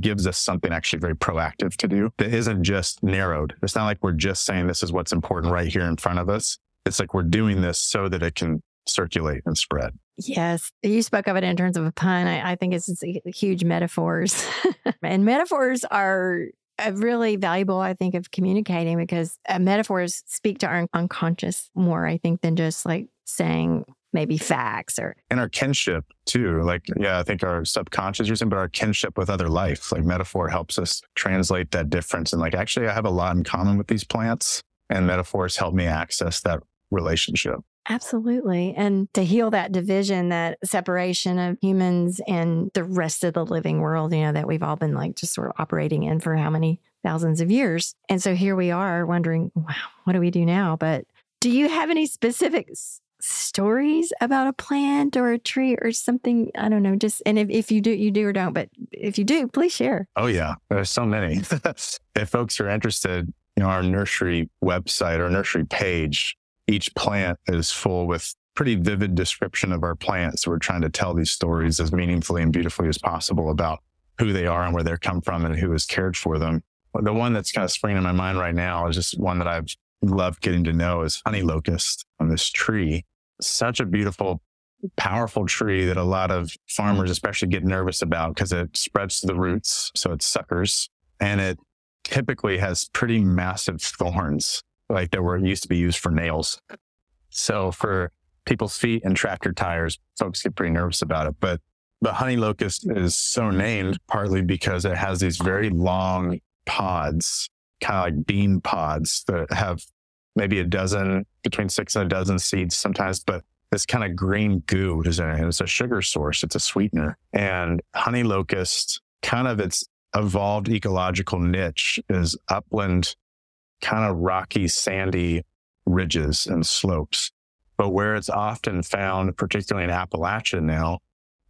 S2: gives us something actually very proactive to do that isn't just narrowed. It's not like we're just saying this is what's important right here in front of us. It's like we're doing this so that it can circulate and spread.
S3: Yes. You spoke of it in terms of a pun. I, I think it's, it's huge metaphors. *laughs* and metaphors are really valuable, I think, of communicating because uh, metaphors speak to our unconscious more, I think, than just like saying maybe facts or
S2: and our kinship too like yeah i think our subconscious reason but our kinship with other life like metaphor helps us translate that difference and like actually i have a lot in common with these plants and metaphors help me access that relationship
S3: Absolutely. And to heal that division, that separation of humans and the rest of the living world, you know, that we've all been like just sort of operating in for how many thousands of years. And so here we are wondering, wow, what do we do now? But do you have any specific s- stories about a plant or a tree or something? I don't know. Just, and if, if you do, you do or don't. But if you do, please share.
S2: Oh, yeah. There's so many. *laughs* if folks are interested, you know, our nursery website or nursery page each plant is full with pretty vivid description of our plants. We're trying to tell these stories as meaningfully and beautifully as possible about who they are and where they're come from and who has cared for them. The one that's kind of springing in my mind right now is just one that I've loved getting to know is honey locust on this tree. Such a beautiful, powerful tree that a lot of farmers especially get nervous about because it spreads to the roots. So it suckers and it typically has pretty massive thorns like that were used to be used for nails. So for people's feet and tractor tires, folks get pretty nervous about it. But the honey locust is so named partly because it has these very long pods, kind of like bean pods that have maybe a dozen, between six and a dozen seeds sometimes, but this kind of green goo is in it. It's a sugar source. It's a sweetener. And honey locust, kind of its evolved ecological niche is upland kind of rocky, sandy ridges and slopes. But where it's often found, particularly in Appalachia now,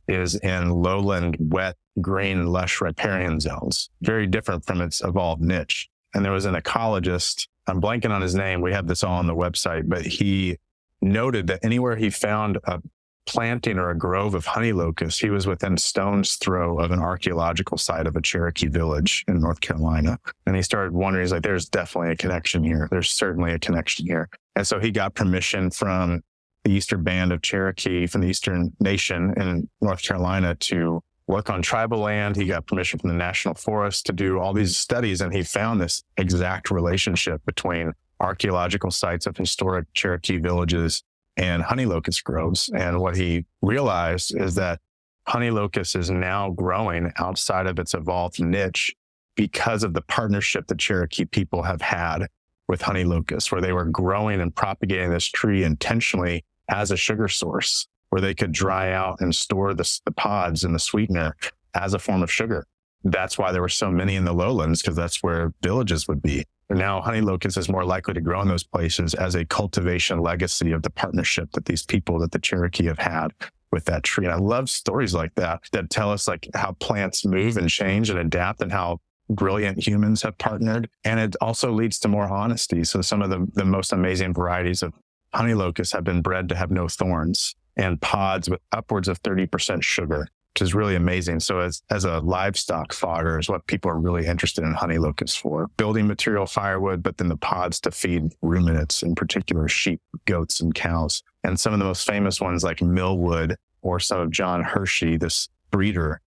S2: is in lowland, wet, green, lush riparian zones, very different from its evolved niche. And there was an ecologist, I'm blanking on his name. We have this all on the website, but he noted that anywhere he found a planting or a grove of honey locust, he was within stone's throw of an archaeological site of a Cherokee village in North Carolina. And he started wondering, he's like, there's definitely a connection here. There's certainly a connection here. And so he got permission from the Eastern Band of Cherokee, from the Eastern Nation in North Carolina to work on tribal land. He got permission from the National Forest to do all these studies. And he found this exact relationship between archaeological sites of historic Cherokee villages and honey locust groves. And what he realized is that honey locust is now growing outside of its evolved niche because of the partnership the Cherokee people have had with honey locust, where they were growing and propagating this tree intentionally as a sugar source, where they could dry out and store the, the pods and the sweetener as a form of sugar. That's why there were so many in the lowlands, because that's where villages would be. Now honey locust is more likely to grow in those places as a cultivation legacy of the partnership that these people that the Cherokee have had with that tree. And I love stories like that that tell us like how plants move and change and adapt and how brilliant humans have partnered. And it also leads to more honesty. So some of the, the most amazing varieties of honey locust have been bred to have no thorns and pods with upwards of 30% sugar which is really amazing. So as, as a livestock fodder is what people are really interested in honey locusts for. Building material firewood, but then the pods to feed ruminants, in particular sheep, goats, and cows. And some of the most famous ones like Millwood or some of John Hershey, this breeder,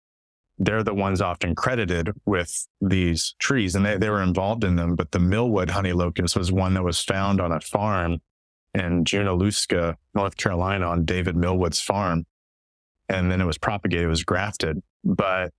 S2: they're the ones often credited with these trees and they, they were involved in them. But the Millwood honey locust was one that was found on a farm in Junaluska, North Carolina on David Millwood's farm and then it was propagated, it was grafted. But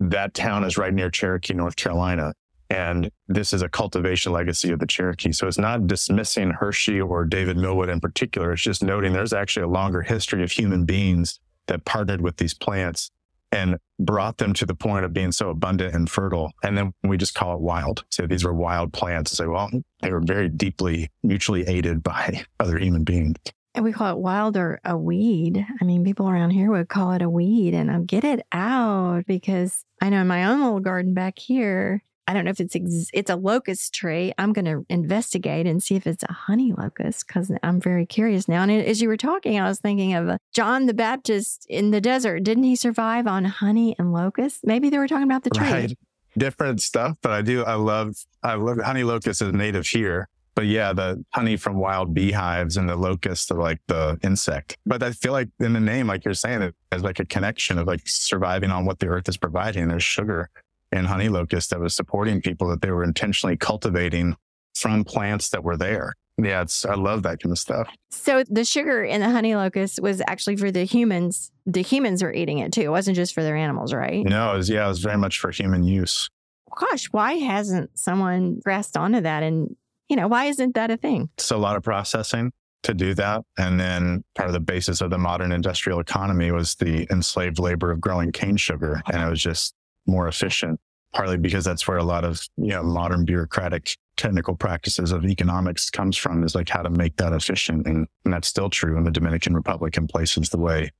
S2: that town is right near Cherokee, North Carolina. And this is a cultivation legacy of the Cherokee. So it's not dismissing Hershey or David Millwood in particular. It's just noting there's actually a longer history of human beings that partnered with these plants and brought them to the point of being so abundant and fertile. And then we just call it wild. So these were wild plants. So, well, they were very deeply mutually aided by *laughs* other human beings.
S3: And we call it wild or a weed. I mean, people around here would call it a weed and I'll get it out because I know in my own little garden back here, I don't know if it's ex- it's a locust tree. I'm going to investigate and see if it's a honey locust because I'm very curious now. And as you were talking, I was thinking of uh, John the Baptist in the desert. Didn't he survive on honey and locusts? Maybe they were talking about the tree. Right.
S2: Different stuff, but I do. I love. I love honey locust is native here. But yeah, the honey from wild beehives and the locust are like the insect. But I feel like in the name, like you're saying, it has like a connection of like surviving on what the earth is providing. There's sugar and honey locust that was supporting people that they were intentionally cultivating from plants that were there. Yeah, it's I love that kind of stuff.
S3: So the sugar in the honey locust was actually for the humans. The humans were eating it too. It wasn't just for their animals, right?
S2: No, it was yeah, it was very much for human use.
S3: Gosh, why hasn't someone grasped onto that? And you know, why isn't that a thing?
S2: It's a lot of processing to do that. And then part of the basis of the modern industrial economy was the enslaved labor of growing cane sugar. And it was just more efficient, partly because that's where a lot of you know modern bureaucratic technical practices of economics comes from is like how to make that efficient. And, and that's still true in the Dominican Republic and places the way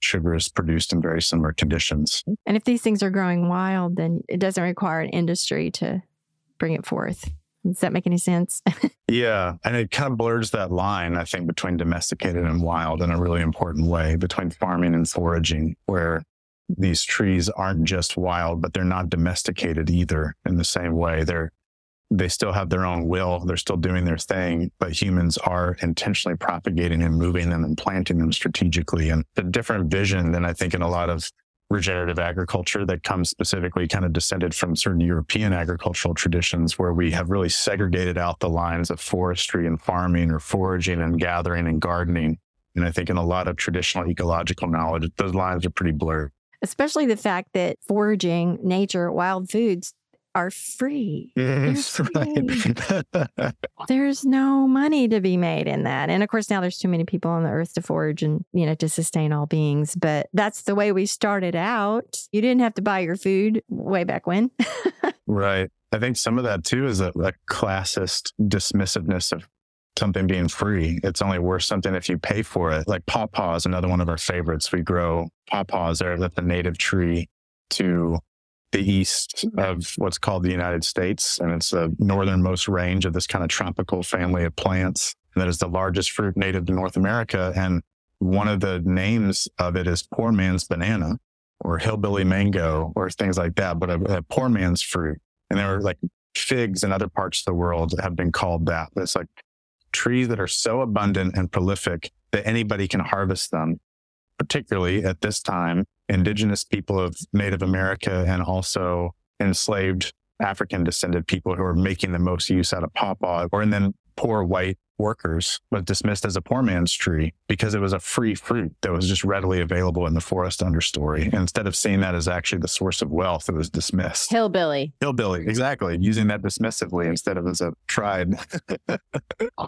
S2: sugar is produced in very similar conditions.
S3: And if these things are growing wild, then it doesn't require an industry to bring it forth. Does that make any sense? *laughs*
S2: yeah. And it kind of blurs that line, I think, between domesticated and wild in a really important way, between farming and foraging, where these trees aren't just wild, but they're not domesticated either in the same way. They're they still have their own will. They're still doing their thing, but humans are intentionally propagating and moving them and planting them strategically. And a different vision than I think in a lot of regenerative agriculture that comes specifically kind of descended from certain European agricultural traditions where we have really segregated out the lines of forestry and farming or foraging and gathering and gardening. And I think in a lot of traditional ecological knowledge, those lines are pretty blurred
S3: especially the fact that foraging, nature, wild foods are free.
S2: Yes, *laughs* right. *laughs*
S3: there's no money to be made in that. And of course, now there's too many people on the earth to forage and, you know, to sustain all beings. But that's the way we started out. You didn't have to buy your food way back when. *laughs*
S2: right. I think some of that too is a, a classist dismissiveness of something being free. It's only worth something if you pay for it. Like pawpaw is another one of our favorites. We grow pawpaws there at the native tree to the east of what's called the United States. And it's the northernmost range of this kind of tropical family of plants. That is the largest fruit native to North America. And one of the names of it is poor man's banana or hillbilly mango or things like that, but a, a poor man's fruit. And there are like figs in other parts of the world have been called that. It's like trees that are so abundant and prolific that anybody can harvest them, particularly at this time, indigenous people of Native America and also enslaved African descended people who are making the most use out of pawpaw, or and then poor white workers was dismissed as a poor man's tree because it was a free fruit that was just readily available in the forest understory. And instead of seeing that as actually the source of wealth, it was dismissed.
S5: Hillbilly.
S2: Hillbilly, exactly. Using that dismissively instead of as a tribe. *laughs*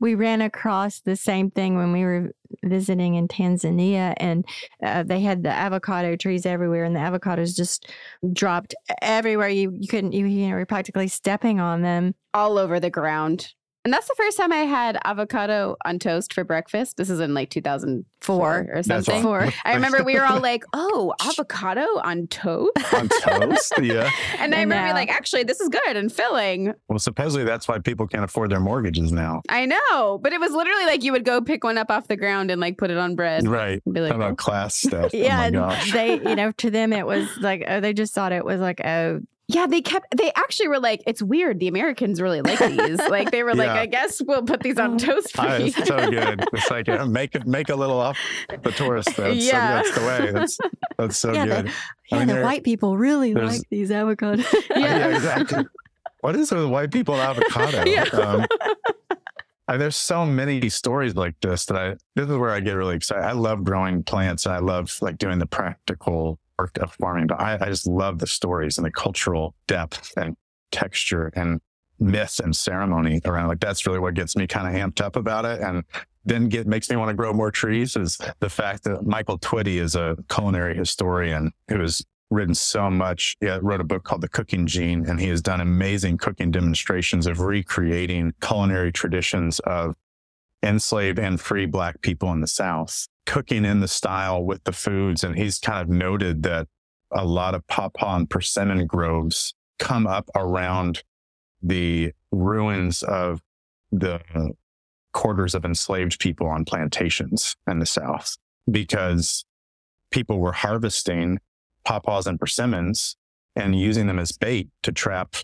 S3: we ran across the same thing when we were visiting in Tanzania, and uh, they had the avocado trees everywhere, and the avocados just dropped everywhere. You you couldn't you, you know were practically stepping on them
S5: all over the ground. And that's the first time I had avocado on toast for breakfast. This is in like 2004 or something. Four. I remember we were all *laughs* like, oh, avocado on toast? *laughs*
S2: on toast? Yeah. *laughs*
S5: and I, I remember being like, actually, this is good and filling.
S2: Well, supposedly that's why people can't afford their mortgages now.
S5: I know. But it was literally like you would go pick one up off the ground and like put it on bread.
S2: Right.
S5: Like,
S2: How about oh. class stuff?
S3: Oh yeah.
S2: Oh
S3: they, you know, to them, it was like, oh, they just thought it was like, oh,
S5: yeah, they kept. They actually were like, "It's weird. The Americans really like these. *laughs* like they were yeah. like, I guess we'll put these on toast for you."
S2: It's so good. It's like *laughs* uh, make it make a little off the tourist. That's, yeah, so, that's the way. That's that's so
S3: yeah,
S2: good.
S3: The, yeah, I mean, the white people really like these avocados. *laughs*
S2: yeah. yeah, exactly. What is with white people avocado? yeah. Um, I, there's so many stories like this that I. This is where I get really excited. I love growing plants. I love like doing the practical art of farming, but I, I just love the stories and the cultural depth and texture and myth and ceremony around. Like that's really what gets me kind of amped up about it. And then get makes me want to grow more trees is the fact that Michael Twitty is a culinary historian who has written so much. He wrote a book called The Cooking Gene, and he has done amazing cooking demonstrations of recreating culinary traditions of enslaved and free Black people in the South, cooking in the style with the foods. And he's kind of noted that a lot of pawpaw and persimmon groves come up around the ruins of the quarters of enslaved people on plantations in the South because people were harvesting pawpaws and persimmons and using them as bait to trap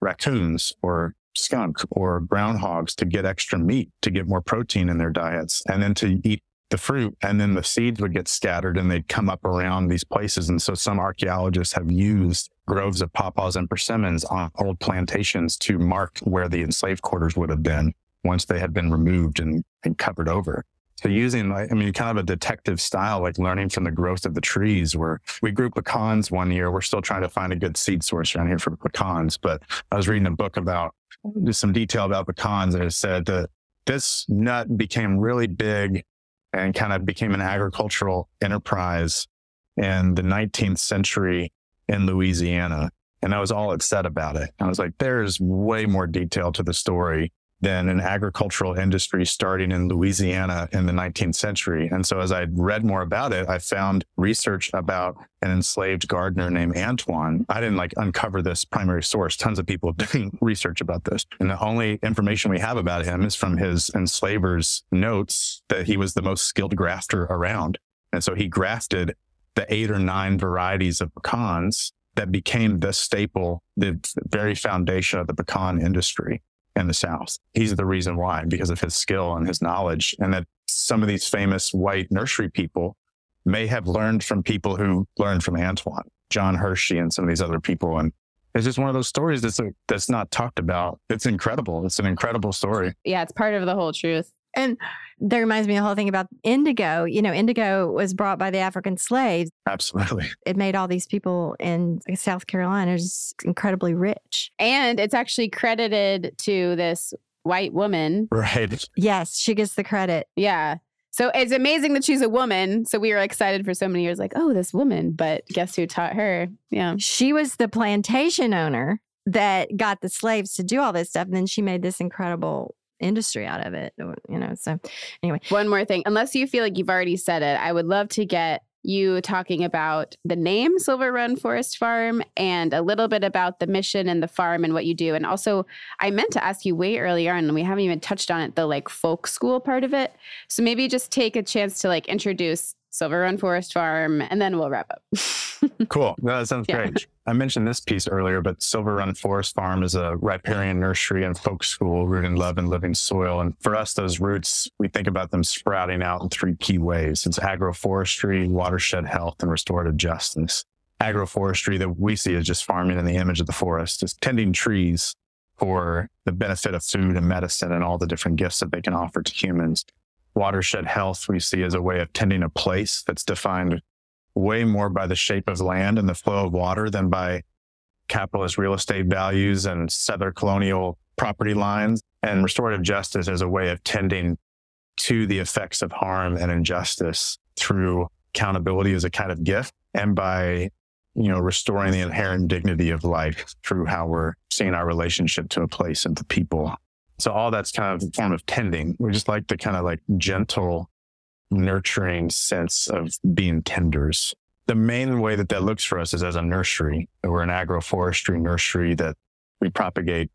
S2: raccoons or skunk or groundhogs to get extra meat, to get more protein in their diets, and then to eat the fruit. And then the seeds would get scattered and they'd come up around these places. And so some archaeologists have used groves of pawpaws and persimmons on old plantations to mark where the enslaved quarters would have been once they had been removed and, and covered over. So using like, I mean, kind of a detective style, like learning from the growth of the trees where we grew pecans one year. We're still trying to find a good seed source around here for pecans, but I was reading a book about just some detail about pecans and it said that this nut became really big and kind of became an agricultural enterprise in the 19th century in Louisiana. And that was all said about it. I was like, there's way more detail to the story than an agricultural industry starting in Louisiana in the 19th century. And so as I read more about it, I found research about an enslaved gardener named Antoine. I didn't like uncover this primary source. Tons of people *laughs* done research about this. And the only information we have about him is from his enslaver's notes that he was the most skilled grafter around. And so he grafted the eight or nine varieties of pecans that became the staple, the very foundation of the pecan industry in the South. He's the reason why, because of his skill and his knowledge. And that some of these famous white nursery people may have learned from people who learned from Antoine, John Hershey, and some of these other people. And it's just one of those stories that's, a, that's not talked about. It's incredible. It's an incredible story.
S5: Yeah, it's part of the whole truth.
S3: And that reminds me of the whole thing about indigo. You know, indigo was brought by the African slaves.
S2: Absolutely. *laughs*
S3: It made all these people in South Carolina just incredibly rich.
S5: And it's actually credited to this white woman.
S2: Right.
S3: Yes, she gets the credit.
S5: Yeah. So it's amazing that she's a woman. So we were excited for so many years, like, oh, this woman. But guess who taught her? Yeah.
S3: She was the plantation owner that got the slaves to do all this stuff. And then she made this incredible industry out of it, you know. So, anyway,
S5: one more thing, unless you feel like you've already said it, I would love to get you talking about the name Silver Run Forest Farm and a little bit about the mission and the farm and what you do. And also, I meant to ask you way earlier on, and we haven't even touched on it, the like folk school part of it. So maybe just take a chance to like introduce Silver Run Forest Farm, and then we'll wrap up. *laughs*
S2: cool. No, that sounds yeah. great. I mentioned this piece earlier, but Silver Run Forest Farm is a riparian nursery and folk school rooted in love and living soil. And for us, those roots, we think about them sprouting out in three key ways. It's agroforestry, watershed health, and restorative justice. Agroforestry that we see as just farming in the image of the forest is tending trees for the benefit of food and medicine and all the different gifts that they can offer to humans watershed health we see as a way of tending a place that's defined way more by the shape of land and the flow of water than by capitalist real estate values and settler colonial property lines. And restorative justice as a way of tending to the effects of harm and injustice through accountability as a kind of gift and by you know restoring the inherent dignity of life through how we're seeing our relationship to a place and to people so all that's kind of a form of tending. We just like the kind of like gentle, nurturing sense of being tenders. The main way that that looks for us is as a nursery. We're an agroforestry nursery that we propagate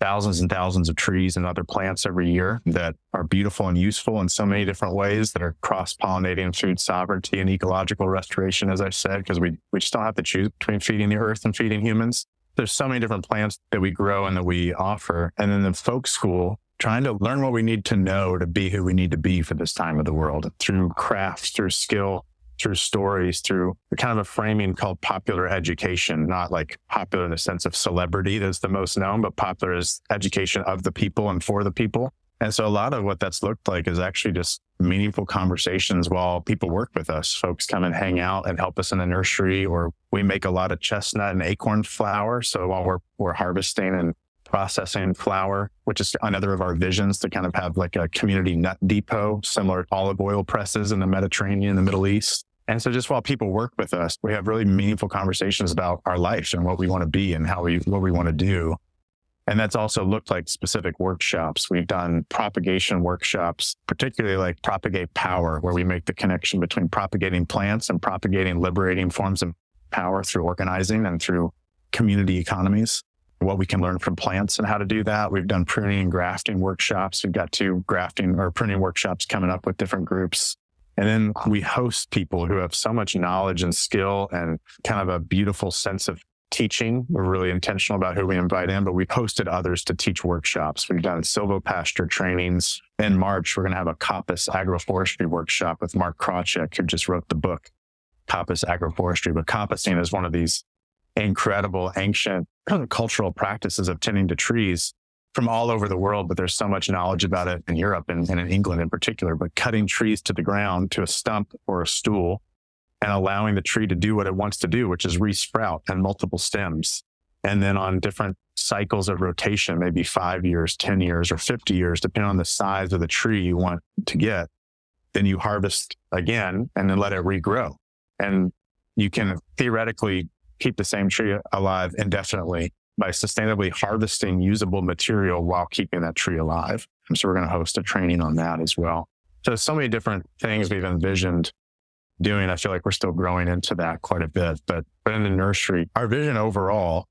S2: thousands and thousands of trees and other plants every year that are beautiful and useful in so many different ways that are cross pollinating food sovereignty and ecological restoration, as I said, because we, we just don't have to choose between feeding the earth and feeding humans there's so many different plants that we grow and that we offer. And then the folk school, trying to learn what we need to know to be who we need to be for this time of the world through crafts, through skill, through stories, through kind of a framing called popular education, not like popular in the sense of celebrity that's the most known, but popular is education of the people and for the people. And so a lot of what that's looked like is actually just meaningful conversations while people work with us. Folks come and hang out and help us in the nursery, or we make a lot of chestnut and acorn flour. So while we're, we're harvesting and processing flour, which is another of our visions to kind of have like a community nut depot, similar to olive oil presses in the Mediterranean, the Middle East. And so just while people work with us, we have really meaningful conversations about our lives and what we want to be and how we, what we want to do. And that's also looked like specific workshops. We've done propagation workshops, particularly like propagate power, where we make the connection between propagating plants and propagating liberating forms of power through organizing and through community economies. What we can learn from plants and how to do that. We've done pruning and grafting workshops. We've got two grafting or pruning workshops coming up with different groups. And then we host people who have so much knowledge and skill and kind of a beautiful sense of teaching. We're really intentional about who we invite in, but we've hosted others to teach workshops. We've done silvopasture trainings. In March, we're going to have a coppice agroforestry workshop with Mark Krawczyk, who just wrote the book, Coppice Agroforestry. But coppicing is one of these incredible ancient *clears throat* cultural practices of tending to trees from all over the world, but there's so much knowledge about it in Europe and, and in England in particular. But cutting trees to the ground to a stump or a stool and allowing the tree to do what it wants to do, which is resprout and multiple stems. And then on different cycles of rotation, maybe five years, 10 years, or 50 years, depending on the size of the tree you want to get, then you harvest again and then let it regrow. And you can theoretically keep the same tree alive indefinitely by sustainably harvesting usable material while keeping that tree alive. And so we're going to host a training on that as well. So so many different things we've envisioned doing. I feel like we're still growing into that quite a bit. But but in the nursery, our vision overall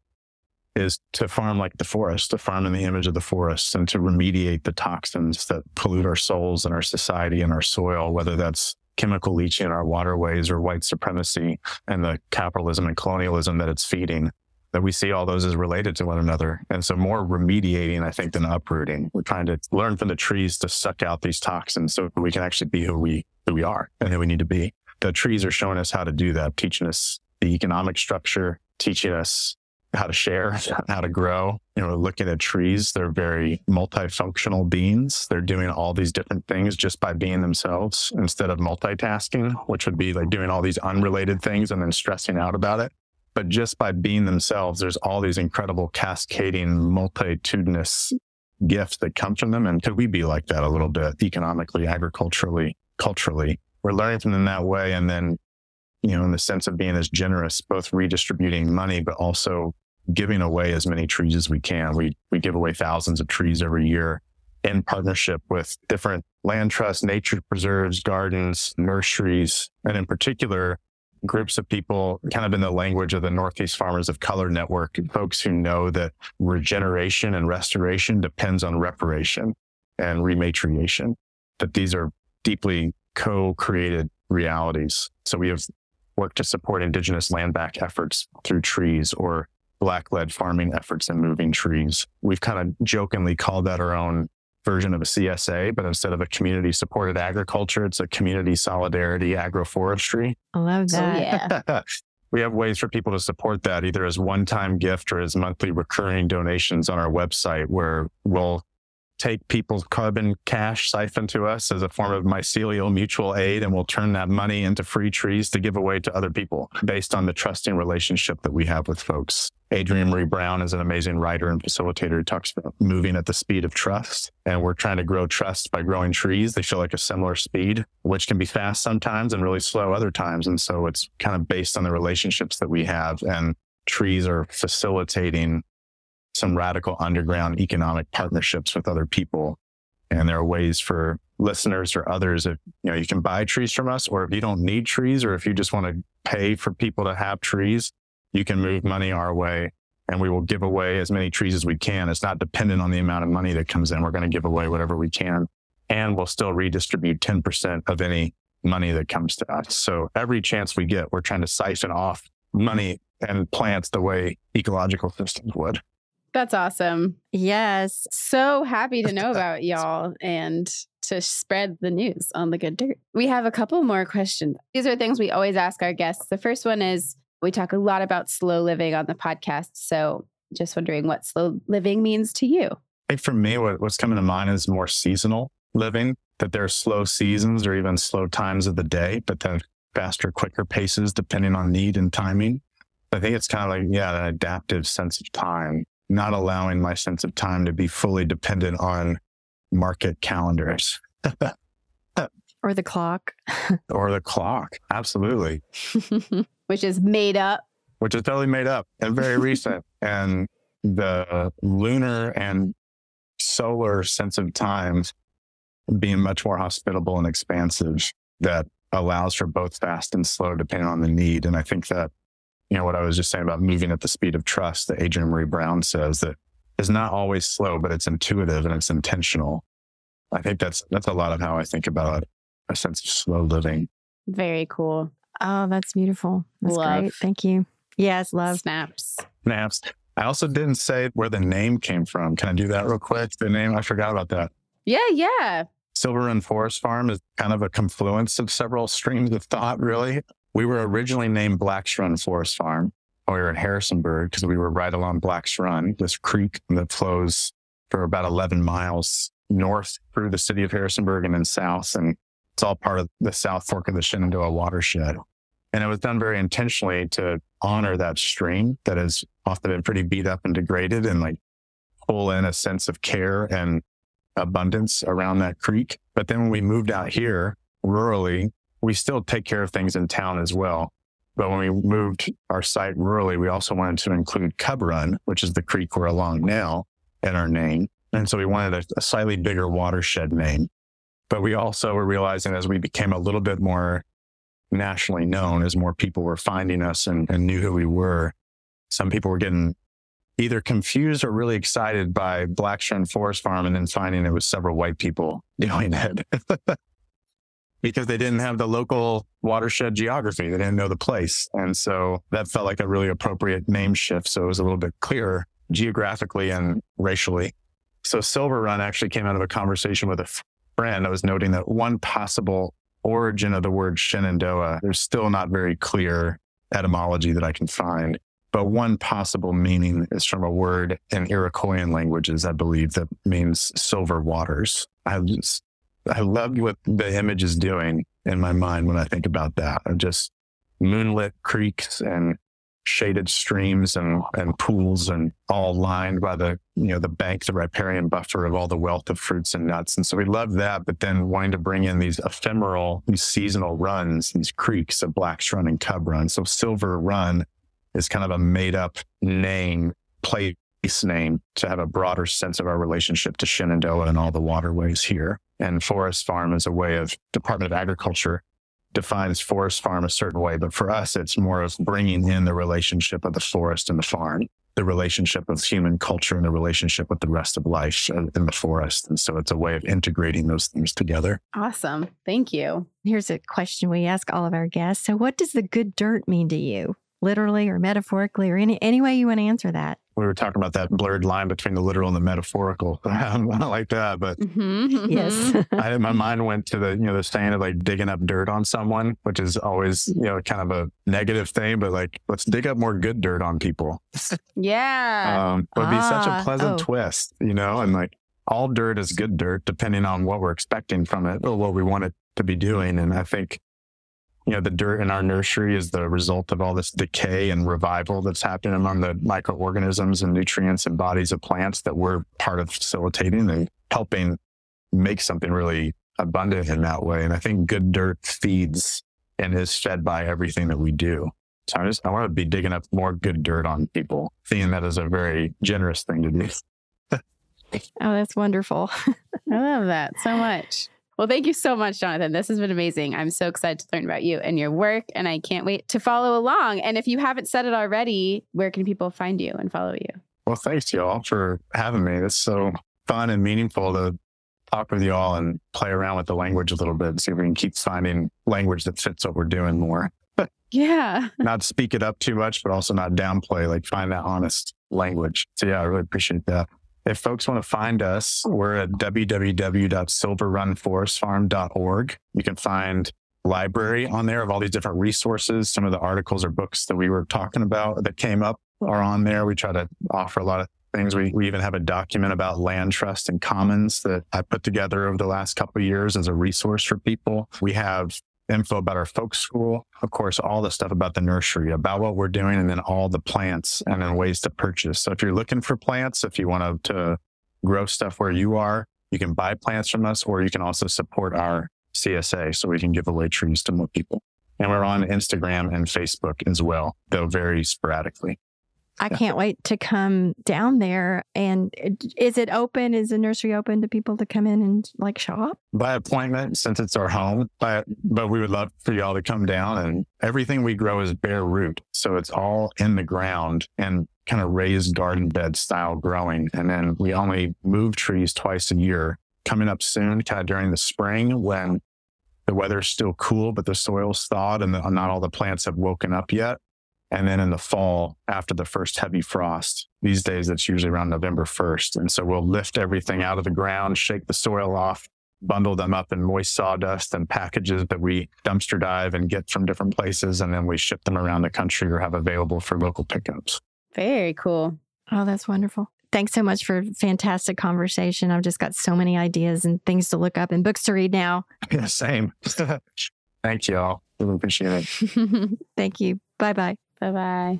S2: is to farm like the forest, to farm in the image of the forest and to remediate the toxins that pollute our souls and our society and our soil, whether that's chemical leaching in our waterways or white supremacy and the capitalism and colonialism that it's feeding. That we see all those as related to one another. And so more remediating, I think, than uprooting. We're trying to learn from the trees to suck out these toxins so we can actually be who we who we are and who we need to be the trees are showing us how to do that, teaching us the economic structure, teaching us how to share, how to grow. You know, looking at trees, they're very multifunctional beings. They're doing all these different things just by being themselves instead of multitasking, which would be like doing all these unrelated things and then stressing out about it. But just by being themselves, there's all these incredible cascading, multitudinous gifts that come from them. And could we be like that a little bit economically, agriculturally, culturally? We're learning from them that way. And then, you know, in the sense of being as generous, both redistributing money, but also giving away as many trees as we can. We, we give away thousands of trees every year in partnership with different land trusts, nature preserves, gardens, nurseries, and in particular, groups of people kind of in the language of the Northeast Farmers of Color Network, folks who know that regeneration and restoration depends on reparation and rematriation, that these are deeply co-created realities. So we have worked to support indigenous land back efforts through trees or black led farming efforts and moving trees. We've kind of jokingly called that our own version of a CSA, but instead of a community supported agriculture, it's a community solidarity agroforestry.
S3: I love that.
S5: yeah. *laughs*
S2: we have ways for people to support that either as one time gift or as monthly recurring donations on our website where we'll take people's carbon cash siphoned to us as a form of mycelial mutual aid, and we'll turn that money into free trees to give away to other people based on the trusting relationship that we have with folks. Adrienne Maree Brown is an amazing writer and facilitator who talks about moving at the speed of trust. And we're trying to grow trust by growing trees. They feel like a similar speed, which can be fast sometimes and really slow other times. And so it's kind of based on the relationships that we have. And trees are facilitating some radical underground economic partnerships with other people. And there are ways for listeners or others if you know you can buy trees from us, or if you don't need trees, or if you just want to pay for people to have trees, you can move money our way and we will give away as many trees as we can. It's not dependent on the amount of money that comes in. We're going to give away whatever we can. And we'll still redistribute 10% of any money that comes to us. So every chance we get, we're trying to siphon off money and plants the way ecological systems would.
S5: That's awesome.
S6: Yes.
S5: So happy to know about y'all and to spread the news on the good dirt. We have a couple more questions. These are things we always ask our guests. The first one is we talk a lot about slow living on the podcast. So just wondering what slow living means to you.
S2: I think for me, what, what's coming to mind is more seasonal living, that there are slow seasons or even slow times of the day, but then faster, quicker paces depending on need and timing. I think it's kind of like, yeah, an adaptive sense of time, not allowing my sense of time to be fully dependent on market calendars *laughs*
S3: Or the clock. *laughs*
S2: or the clock. Absolutely. *laughs*
S5: Which is made up.
S2: Which is totally made up and very recent. And the lunar and solar sense of time being much more hospitable and expansive that allows for both fast and slow depending on the need. And I think that, you know, what I was just saying about moving at the speed of trust that Adrienne Maree Brown says that is not always slow, but it's intuitive and it's intentional. I think that's that's a lot of how I think about a sense of slow living.
S5: Very cool.
S3: Oh, that's beautiful. That's
S5: Love.
S3: great. Thank you. Yes, love.
S5: Snaps.
S2: Naps. I also didn't say where the name came from. Can I do that real quick? The name, I forgot about that.
S5: Yeah, yeah.
S2: Silver Run Forest Farm is kind of a confluence of several streams of thought, really. We were originally named Black's Run Forest Farm. We were in Harrisonburg because we were right along Black's Run, this creek that flows for about 11 miles north through the city of Harrisonburg and then south. And it's all part of the South Fork of the Shenandoah watershed. And it was done very intentionally to honor that stream that has often been pretty beat up and degraded and like pull in a sense of care and abundance around that creek. But then when we moved out here rurally, we still take care of things in town as well. But when we moved our site rurally, we also wanted to include Cub Run, which is the creek we're along now, in our name. And so we wanted a, a slightly bigger watershed name. But we also were realizing as we became a little bit more nationally known, as more people were finding us and, and knew who we were, some people were getting either confused or really excited by Black's Run Forest Farm and then finding it was several white people *laughs* doing it *laughs* because they didn't have the local watershed geography. They didn't know the place. And so that felt like a really appropriate name shift. So it was a little bit clearer geographically and racially. So Silver Run actually came out of a conversation with a friend. I was noting that one possible origin of the word Shenandoah, there's still not very clear etymology that I can find. But one possible meaning is from a word in Iroquoian languages, I believe, that means silver waters. I I love what the image is doing in my mind when I think about that of just moonlit creeks and shaded streams and, and pools and all lined by the, you know, the bank, the riparian buffer of all the wealth of fruits and nuts. And so we love that, but then wanting to bring in these ephemeral, these seasonal runs, these creeks of Black's Run and Cub Run. So Silver Run is kind of a made up name, place name to have a broader sense of our relationship to Shenandoah and all the waterways here. And Forest Farm is a way of Department of Agriculture defines forest farm a certain way, but for us, it's more of bringing in the relationship of the forest and the farm, the relationship of human culture and the relationship with the rest of life in the forest. And so it's a way of integrating those things together.
S5: Awesome. Thank you.
S3: Here's a question we ask all of our guests. So, what does the good dirt mean to you? Literally or metaphorically, or any, any way you want to answer that?
S2: We were talking about that blurred line between the literal and the metaphorical. *laughs* I don't like that, but
S5: Mhm,
S3: Yes.
S5: mhm. *laughs*
S2: I, my mind went to the you know the saying of like digging up dirt on someone, which is always you know kind of a negative thing, but like let's dig up more good dirt on people. *laughs*
S5: yeah.
S2: Um, it would be such
S3: Ah,
S2: a pleasant
S3: oh.
S2: twist, you know, and like all dirt is good dirt depending on what we're expecting from it or what we want it to be doing. And I think, you know, the dirt in our nursery is the result of all this decay and revival that's happening among the microorganisms and nutrients and bodies of plants that we're part of facilitating and helping make something really abundant in that way. And I think good dirt feeds and is fed by everything that we do. So I just I want to be digging up more good dirt on people, seeing that as a very generous thing to do. *laughs*
S3: Oh, that's wonderful. *laughs*
S5: I love that so much. Well, thank you so much, Jonathan. This has been amazing. I'm so excited to learn about you and your work, and I can't wait to follow along. And if you haven't said it already, where can people find you and follow you?
S2: Well, thanks y'all for having me. It's so fun and meaningful to talk with you all and play around with the language a little bit and see if we can keep finding language that fits what we're doing more. *laughs*
S5: Yeah. *laughs*
S2: not speak it up too much, but also not downplay, like find that honest language. So yeah, I really appreciate that. If folks want to find us, we're at www.silverrunforestfarm.org. You can find library on there of all these different resources. Some of the articles or books that we were talking about that came up are on there. We try to offer a lot of things. We, we even have a document about land trust and commons that I put together over the last couple years as a resource for people. We have info about our folk school, of course, all the stuff about the nursery, about what we're doing, and then all the plants and then ways to purchase. So if you're looking for plants, if you want to, grow stuff where you are, you can buy plants from us, or you can also support our CSA so we can give away trees to more people. And we're on Instagram and Facebook as well, though very sporadically.
S3: I can't wait to come down there. And uh, is it open? Is the nursery open to people to come in and like shop?
S2: By appointment, since it's our home, but, mm-hmm. but we would love for y'all to come down and everything we grow is bare root. So it's all in the ground and kind of raised garden bed style growing. And then we only move trees twice a year. Coming up soon, kind of during the spring when the weather's still cool, but the soil's thawed and the, not all the plants have woken up yet. And then in the fall, after the first heavy frost, these days it's usually around November 1st. And so we'll lift everything out of the ground, shake the soil off, bundle them up in moist sawdust and packages that we dumpster dive and get from different places. And then we ship them around the country or have available for local pickups.
S6: Very cool.
S3: Oh, that's wonderful. Thanks so much for fantastic conversation. I've just got so many ideas and things to look up and books to read now. *laughs*
S2: Yeah, same. *laughs* Thank you all. Really appreciate
S3: it. *laughs* Thank you. Bye bye.
S6: Bye bye.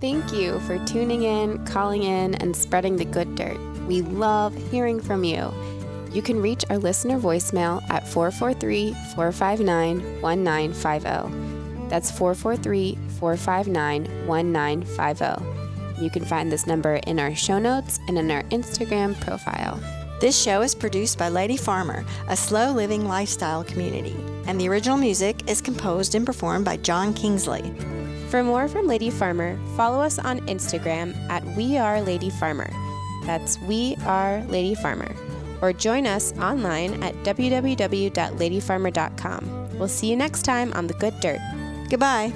S6: Thank you for tuning in, calling in, and spreading the good dirt. We love hearing from you. You can reach our listener voicemail at 443 459 1950. That's 443 459 1950. You can find this number in our show notes and in our Instagram profile.
S7: This show is produced by Lady Farmer, a slow living lifestyle community, and the original music is composed and performed by John Kingsley.
S6: For more from Lady Farmer, follow us on Instagram at We Are Lady Farmer. That's We Are Lady Farmer. Or join us online at www.ladyfarmer.com. We'll see you next time on The Good Dirt.
S7: Goodbye.